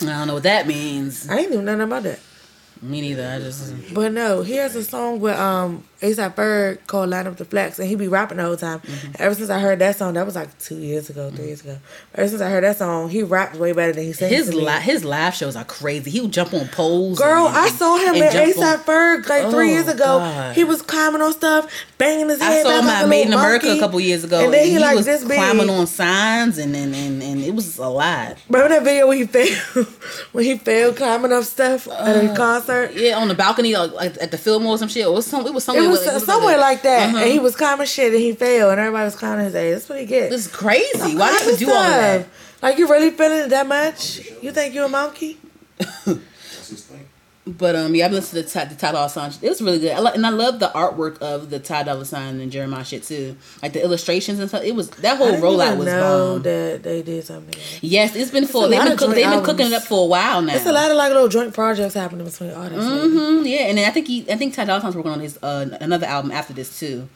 I don't know what that means. I ain't knew nothing about that. Me neither. I just But no, he has a song with um ASAP Ferg called "Line Up the Flex," and he be rapping the whole time. Mm-hmm. Ever since I heard that song, that was like two years ago, three years ago. Ever since I heard that song, he raps way better than he sings. his to li- his live shows are crazy. He would jump on poles. Girl, and- I saw him and at jump on- ASAP Ferg like three Oh, years ago. God. He was climbing on stuff, banging his head. I saw him at Made in America monkey. a couple years ago. And then he, like was this big. climbing on signs and, and and and it was a lot. Remember that video when he [LAUGHS] failed when he failed climbing up stuff at Uh, a concert? Yeah, on the balcony like, like, at the Fillmore or some shit. It was some. It was It somewhere. was like- somewhere like that, Uh-huh. and he was climbing shit, and he failed, and everybody was clowning his ass. That's what he gets. It's crazy. Why would you do all that? Like you really feeling it that much? You think you're a monkey? [LAUGHS] That's his thing. But um, yeah, I've listened to Ty, the Ty Dolla Sign. It was really good, I li- and I love the artwork of the Ty Dolla Sign and Jeremih shit too. Like the illustrations and stuff. It was that whole rollout was know bomb. that they did something. Yes, it's been full. They've been cook, they've been cooking it up for a while now. It's a lot of like little joint projects happening between the artists. Mm-hmm, yeah, and then I think he, I think Ty Dolla Sign's working on his uh, another album after this too.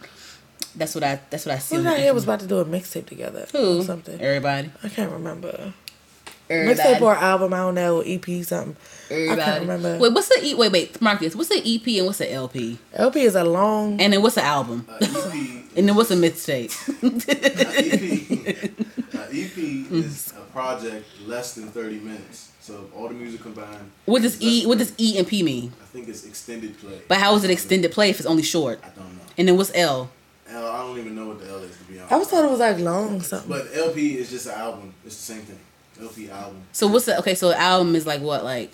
That's what I. That's what I see. Who on did I the hear was about to do a mixtape together? Who? Or something. Everybody. I can't remember. Mixtape or album, I don't know, EP something. Everybody. I remember. Wait, what's the E? Wait, wait, Marcus. What's the EP and what's the LP? LP is a long. And then what's the album? Uh, EP, [LAUGHS] And then what's a mixtape? uh, EP, uh, [LAUGHS] EP is a project less than thirty minutes. So all the music combined. What does E? than What does 30. E and P mean? I think it's extended play. But how is it extended play if it's only short? I don't know. And then what's L? L, I don't even know what the L is to be honest. I was told it was like long something. But LP is just an album. It's the same thing. LP album. So what's the okay? So the album is like what? Like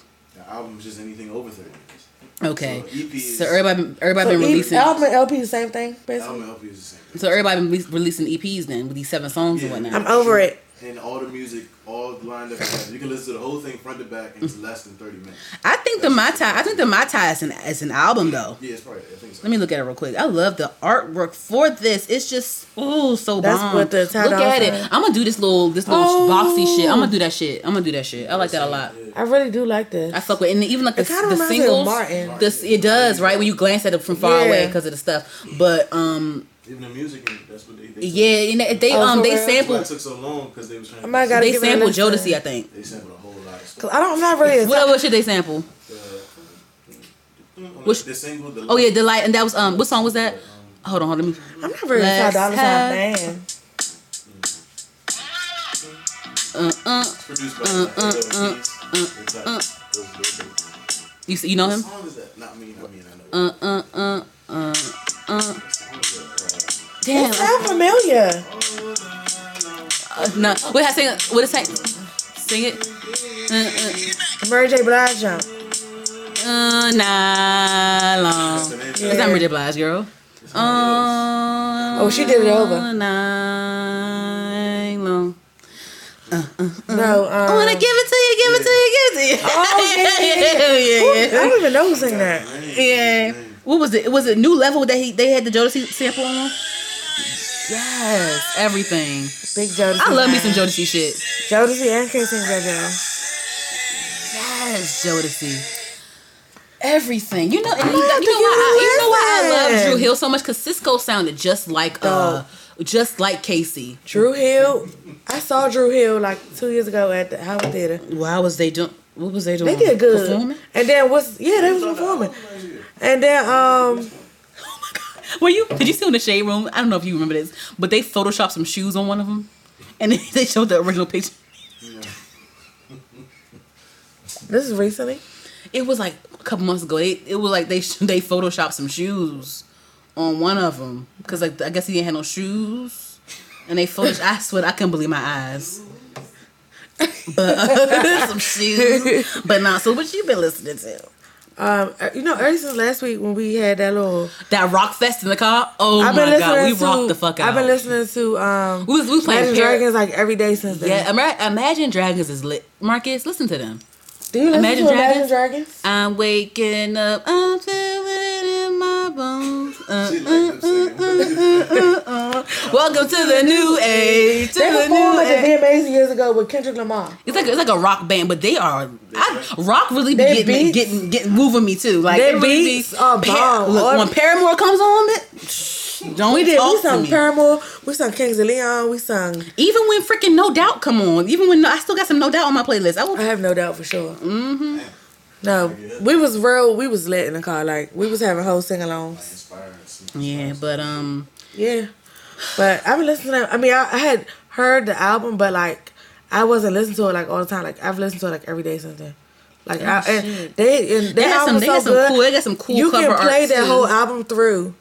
The album is just anything over thirty minutes. okay. So EP is So everybody, everybody So been releasing. album and LP the same thing, album basically. and LP is the same. Thing. So everybody been releas- releasing EPs then with these seven songs and whatnot. I'm over it. And all the music, all lined up together. You can listen to the whole thing front to back, and it's less than thirty minutes. I think the MihTy. I think the MihTy is an is an album though. Yeah, it's probably. I think so. Let me look at it real quick. I love the artwork for this. It's just oh so That's bomb. what the Ty look at it. Sign- I'm gonna do this little this little Oh. boxy shit. I'm gonna do that shit. I'm gonna do that shit. I like that a lot. I really do like this. I fuck with and even like the, It the reminds me of singles. Martin. This it does right when you glance at it from far Yeah. away because of the stuff. But um Even the music, and that's what they. they yeah, and they, they Oh, um for they real? That's why sampled it took so long because they was trying. I might to, gotta they give it a sampled listen. Jodeci. I think. They sampled a whole lot of stuff. Cause I don't, I'm not really. A What what should they sample? Which- the single, the Oh yeah, delight, and that was um what song was that? Hold on, hold on. Let me. I'm not really a Ty Let's Dolla Sign have- fan. Uh uh. It's produced by uh, uh, uh, uh, You you know What him? song is that? Not me, not me. I know. Uh uh uh uh uh. Damn. It sound familiar. Uh, no. Wait, I sing. it. What is that? Sing it. Uh, Mary J. Blige jump. uh, uh, nah, long. That's the name. It's not Mary J. Blige, girl. Uh, Oh, she did it over. Night long. No, um, I wanna give it to you, give it to you, give it to you. Oh, yeah, yeah, [LAUGHS] I don't even know who sang that. yeah. What was it? Was it a New Level that he they had the Jodeci sample on? Yes, everything. Big Jodeci. I love me some fan. Jodeci shit. Jodeci and K-Ci JoJo. Yes, Jodeci. Everything, you know, and you, know, you know why I, give it a you know why I love. Dru Hill so much because Sisqo sounded just like uh, just like K-Ci. Dru Hill. I saw Dru Hill like two years ago at the Howard Theater. Why was they doing? What was they doing? They did good. Performing? And then what's yeah, they was performing. And then um [LAUGHS] Were you? Did you see in the shade room? I don't know if you remember this, but they photoshopped some shoes on one of them, and [LAUGHS] they showed the original picture. this is recently. It was like a couple months ago. They, it was like they [LAUGHS] they photoshopped some shoes on one of them because like I guess he didn't have no shoes, and they photos. I swear I couldn't believe my eyes. But some shoes, but not. So what you been listening to? Um, uh, you know, ever since last week when we had that little, That rock fest in the car. Oh I've my been god, we listening rocked to. the fuck out. I've been listening to um, We was, we was playing Imagine Dragons like every day since then. Yeah, Imagine Dragons is lit. Marcus, listen to them. Do you Imagine to Imagine Dragons? Dragons? I'm waking up. I'm feeling it in my bones. Uh, uh like them uh, singing. Uh, welcome to the new age. To They the performed new at age. the VMAs years ago with Kendrick Lamar. It's like it's like a rock band, but they are I, rock really be getting, beats- getting getting moving me too. Like their it really beats be, are bomb. look, when Paramore comes on, it, [LAUGHS] Don't We did. talk We to sung. Paramore. We sung Kings of Leon. We sung. Even when freaking No Doubt come on, even when I still got some No Doubt on my playlist. I will, I have no doubt for sure. Mm-hmm. No, we was real. We was lit in the car. Like we was having whole sing-alongs. Yeah, but um, Yeah, but I've been listening to. Them. I mean, I, I had heard the album, but like I wasn't listening to it like all the time. Like I've listened to it like every day since then. Like I, and Oh, they and they their got some, album they so got some good. cool, they got some cool you cover can play that too. whole album through.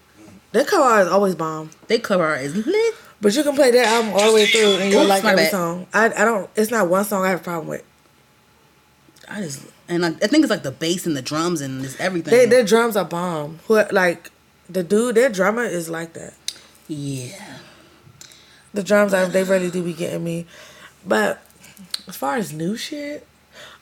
Their cover art is always bomb. They cover art is lit. But you can play that album all the way through and you'll Oops, like every bad. song. I I don't. It's not one song I have a problem with. I just and I, I think it's like the bass and the drums and everything. They their drums are bomb. Who like the dude? Their drummer is like that. yeah. The drums, I, they really do be getting me. But as far as new shit,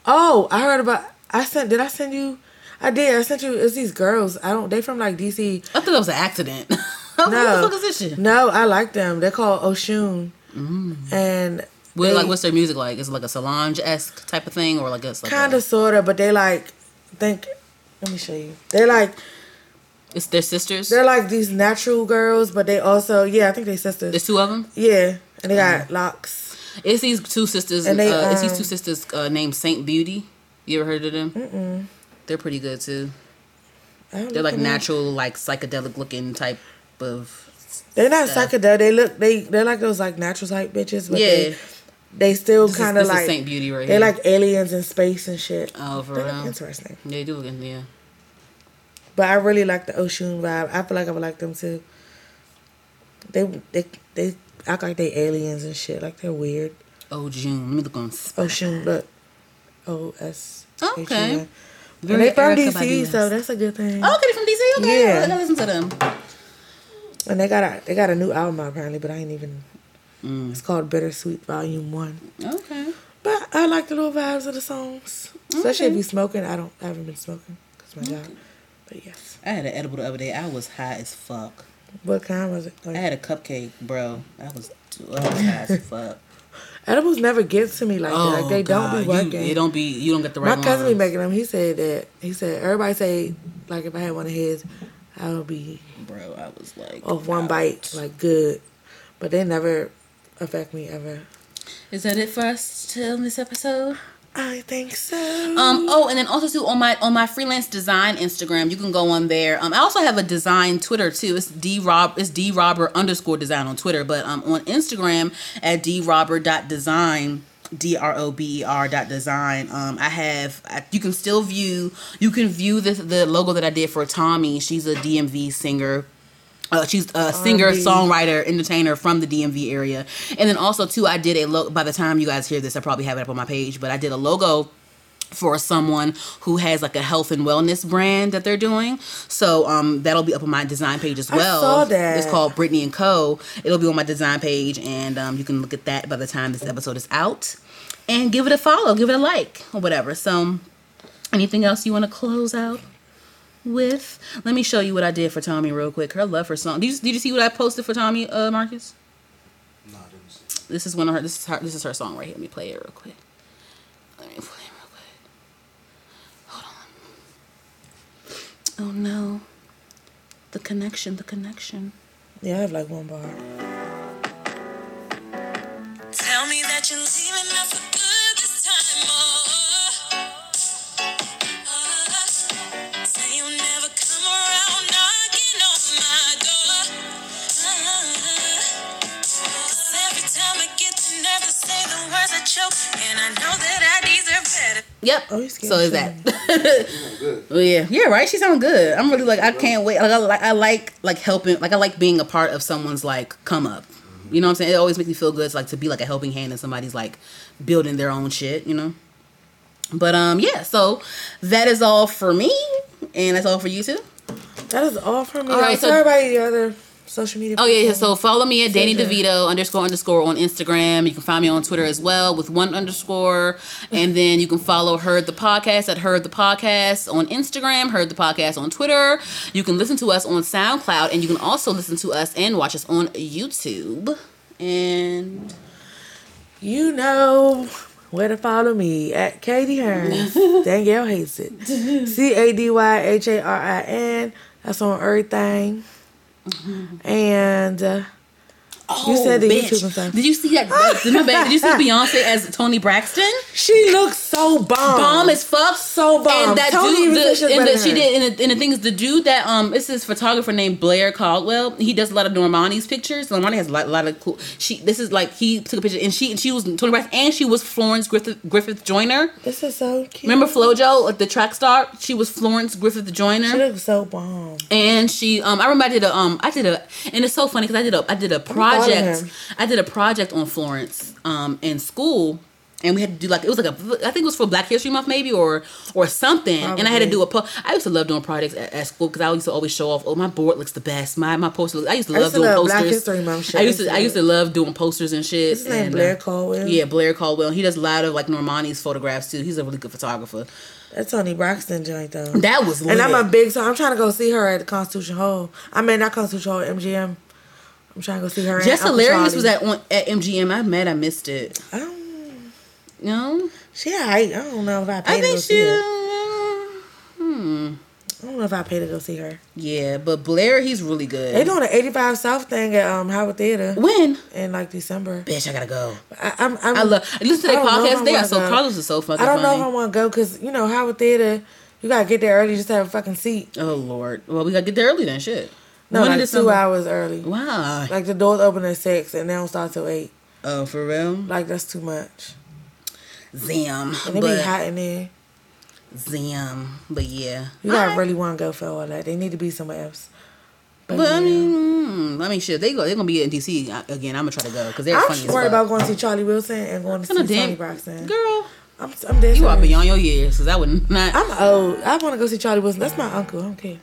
oh, I heard about. I sent. Did I send you? I did. I sent you. It's these girls. I don't. They from like DC. I thought that was an accident. [LAUGHS] No, the fuck is this shit? no, I like them. They're called Oshun, and What, they like, what's their music like? Is it like a Solange esque type of thing, or like it's like kind of sorta, but they like think. Let me show you. They're like It's their sisters. they're like these natural girls, but they also yeah. I think they sisters. There's two of them. yeah, and they got Mm-hmm. locks. It's these two sisters. And they, uh, it's these um, two sisters uh, named Saint Beauty. You ever heard of them? Mm-mm. They're pretty good too. They're like natural, like psychedelic looking type of. They're not stuff. psychedelic. They look they they're like those like natural type bitches, but Yeah. they they still kind of like Saint Beauty right here. they're here. like aliens in space and shit. Oh, for real? interesting. They do, yeah. But I really like the Oshun vibe. I feel like I would like them too. They they they act like they aliens and shit. Like they're weird. Oh, June. Let me look on. Oshun, look. O S. Okay. And Very they from DC, so that's a good thing. Oh, okay, from DC. Okay, Yeah. I listen to them. And they got a they got a new album out apparently, but I ain't even. Mm. It's called Bittersweet Volume One. Okay. But I like the little vibes of the songs, especially if Okay. you smoking. I don't. I haven't been smoking because my job. But yes. I had an edible the other day. I was high as fuck. What kind was it? Like, I had a cupcake, bro. I was, I was high as [LAUGHS] fuck. Edibles never get to me like that. Like oh, they don't be Oh, working. You, it don't be. You don't get the right. My right cousin be making them. He said that. He said everybody say like if I had one of his, I would be Bro, I was like. off one out. bite like good, but they never affect me ever. Is that it for us till this episode? I think so. Um. Oh, and then also too on my on my freelance design Instagram, you can go on there. Um. I also have a design Twitter too. It's d rob. It's d robber underscore design on Twitter, but um on Instagram at d robber dot design. D R O B E R dot design. Um, I have. I, you can still view. You can view the the logo that I did for Tommy. She's a DMV singer. Uh, she's a singer, R&B. songwriter, entertainer from the DMV area, and then also too, I did a logo. By the time you guys hear this, I probably have it up on my page, but I did a logo for someone who has like a health and wellness brand that they're doing. So um that'll be up on my design page as well. I saw that. It's called Brittany and Co. It'll be on my design page and um you can look at that by the time this episode is out. And give it a follow, give it a like or whatever. So anything else you want to close out with? Let me show you what I did for Tommy real quick. Her love for song. Did you, did you see what I posted for Tommy, uh Marcus? Nah, I didn't see. This is one of her this is her this is her song right here. Let me play it real quick. Let me play it real quick. Hold on. Oh no. The connection, the connection. yeah, I have like one bar. Tell me that you're leaving us for Yep. Oh, you scared so is that. Good. Well, [LAUGHS] yeah, yeah, right. She sounds good. I'm really like I can't wait. Like I like I like like helping. Like I like being a part of someone's like come up. You know what I'm saying? It always makes me feel good. To, like to be like a helping hand in somebody's like building their own shit. You know. But um yeah, so that is all for me, and that's all for you too. That is all for me. All right, Right, so- so everybody the other social media. Oh yeah, yeah. So follow me at Danny DeVito underscore underscore on Instagram. You can find me on Twitter as well with one underscore, and then you can follow Heard the Podcast at Heard the Podcast on Instagram, Heard the Podcast on Twitter. You can listen to us on SoundCloud, and you can also listen to us and watch us on YouTube. And You know where to follow me at Cady Hearns. [LAUGHS] Danielle hates it. C A D Y H A R I N. That's on everything. And uh, You said the bitch. YouTube and stuff. Did you see that? Did, my bad, did you see [LAUGHS] Beyonce as Toni Braxton? she looks so bomb. Bomb as fuck. So bomb. And that Tony dude, the, and the, she did, and the, and the thing is, the dude that um, it's this photographer named Blair Caldwell. He does a lot of Normani's pictures. Normani has a lot, lot of cool. She, this is like he took a picture, and she, and she was Toni Braxton, and she was Florence Griffith Griffith Joyner. This is so cute. Remember FloJo, like the track star? She was Florence Griffith Joyner. She looks so bomb. and she um I remember I did a um I did a and it's so funny because I did a I did a following project. I did a project on Florence um in school and we had to do like it was like a I think it was for Black History Month maybe or or something and I had to do a po- I used to love doing projects at, at school because I used to always show off oh my board looks the best my my poster looks, I used to love used to doing love posters Black History Month shit. I used to I used to love doing posters and shit his name? and, Blair uh, Caldwell. yeah Blair Caldwell he does a lot of like Normani's photographs too he's a really good photographer That's Toni Braxton joint though. that was And I'm a big so I'm trying to go see her at the Constitution Hall. I mean not Constitution Hall, MGM. I'm trying to go see her. Jess Hilarious was at on, at MGM I'm mad I missed it I don't, no she alright. I don't know if I paid I to go think see she. her. Hmm. I don't know if I paid to go see her. Yeah, but Blair, he's really good. They doing an 85 South thing at um Howard Theater when? in like December. Bitch, I gotta go. I, I'm, I'm I love. I listen to their I know podcast. They are so. go. Karlous is so fucking I don't know funny. if I want to go because you know Howard Theater, you gotta get there early just to have a fucking seat. oh Lord. Well, we gotta get there early then. Shit. No, When like two December- hours early. Wow. Like the doors open at six and they don't start till eight. Oh, for real. Like that's too much. Zim. And it be But hot in there. Zam. But yeah. You gotta really want to go for all that. They need to be somewhere else. But, But I mean, mm, I mean, shit. They go. They're gonna be in DC again. I'm gonna try to go because they're I'm funny. as worried about going to see Charlie Wilson and going to see Toni Braxton. Girl, I'm, I'm dead you are beyond your years because I would not. I'm old. I want to go see Charlie Wilson. That's my uncle. I don't care.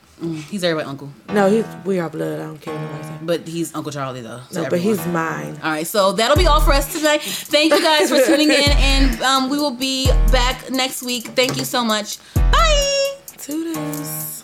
He's everybody uncle, No, he's we are blood. I don't care what nobody say. but he's Uncle Charlie though. to No, but everyone. he's mine. All right, so that'll be all for us tonight. Thank you guys for tuning in, [LAUGHS] and um, we will be back next week. Thank you so much. Bye. Toodles.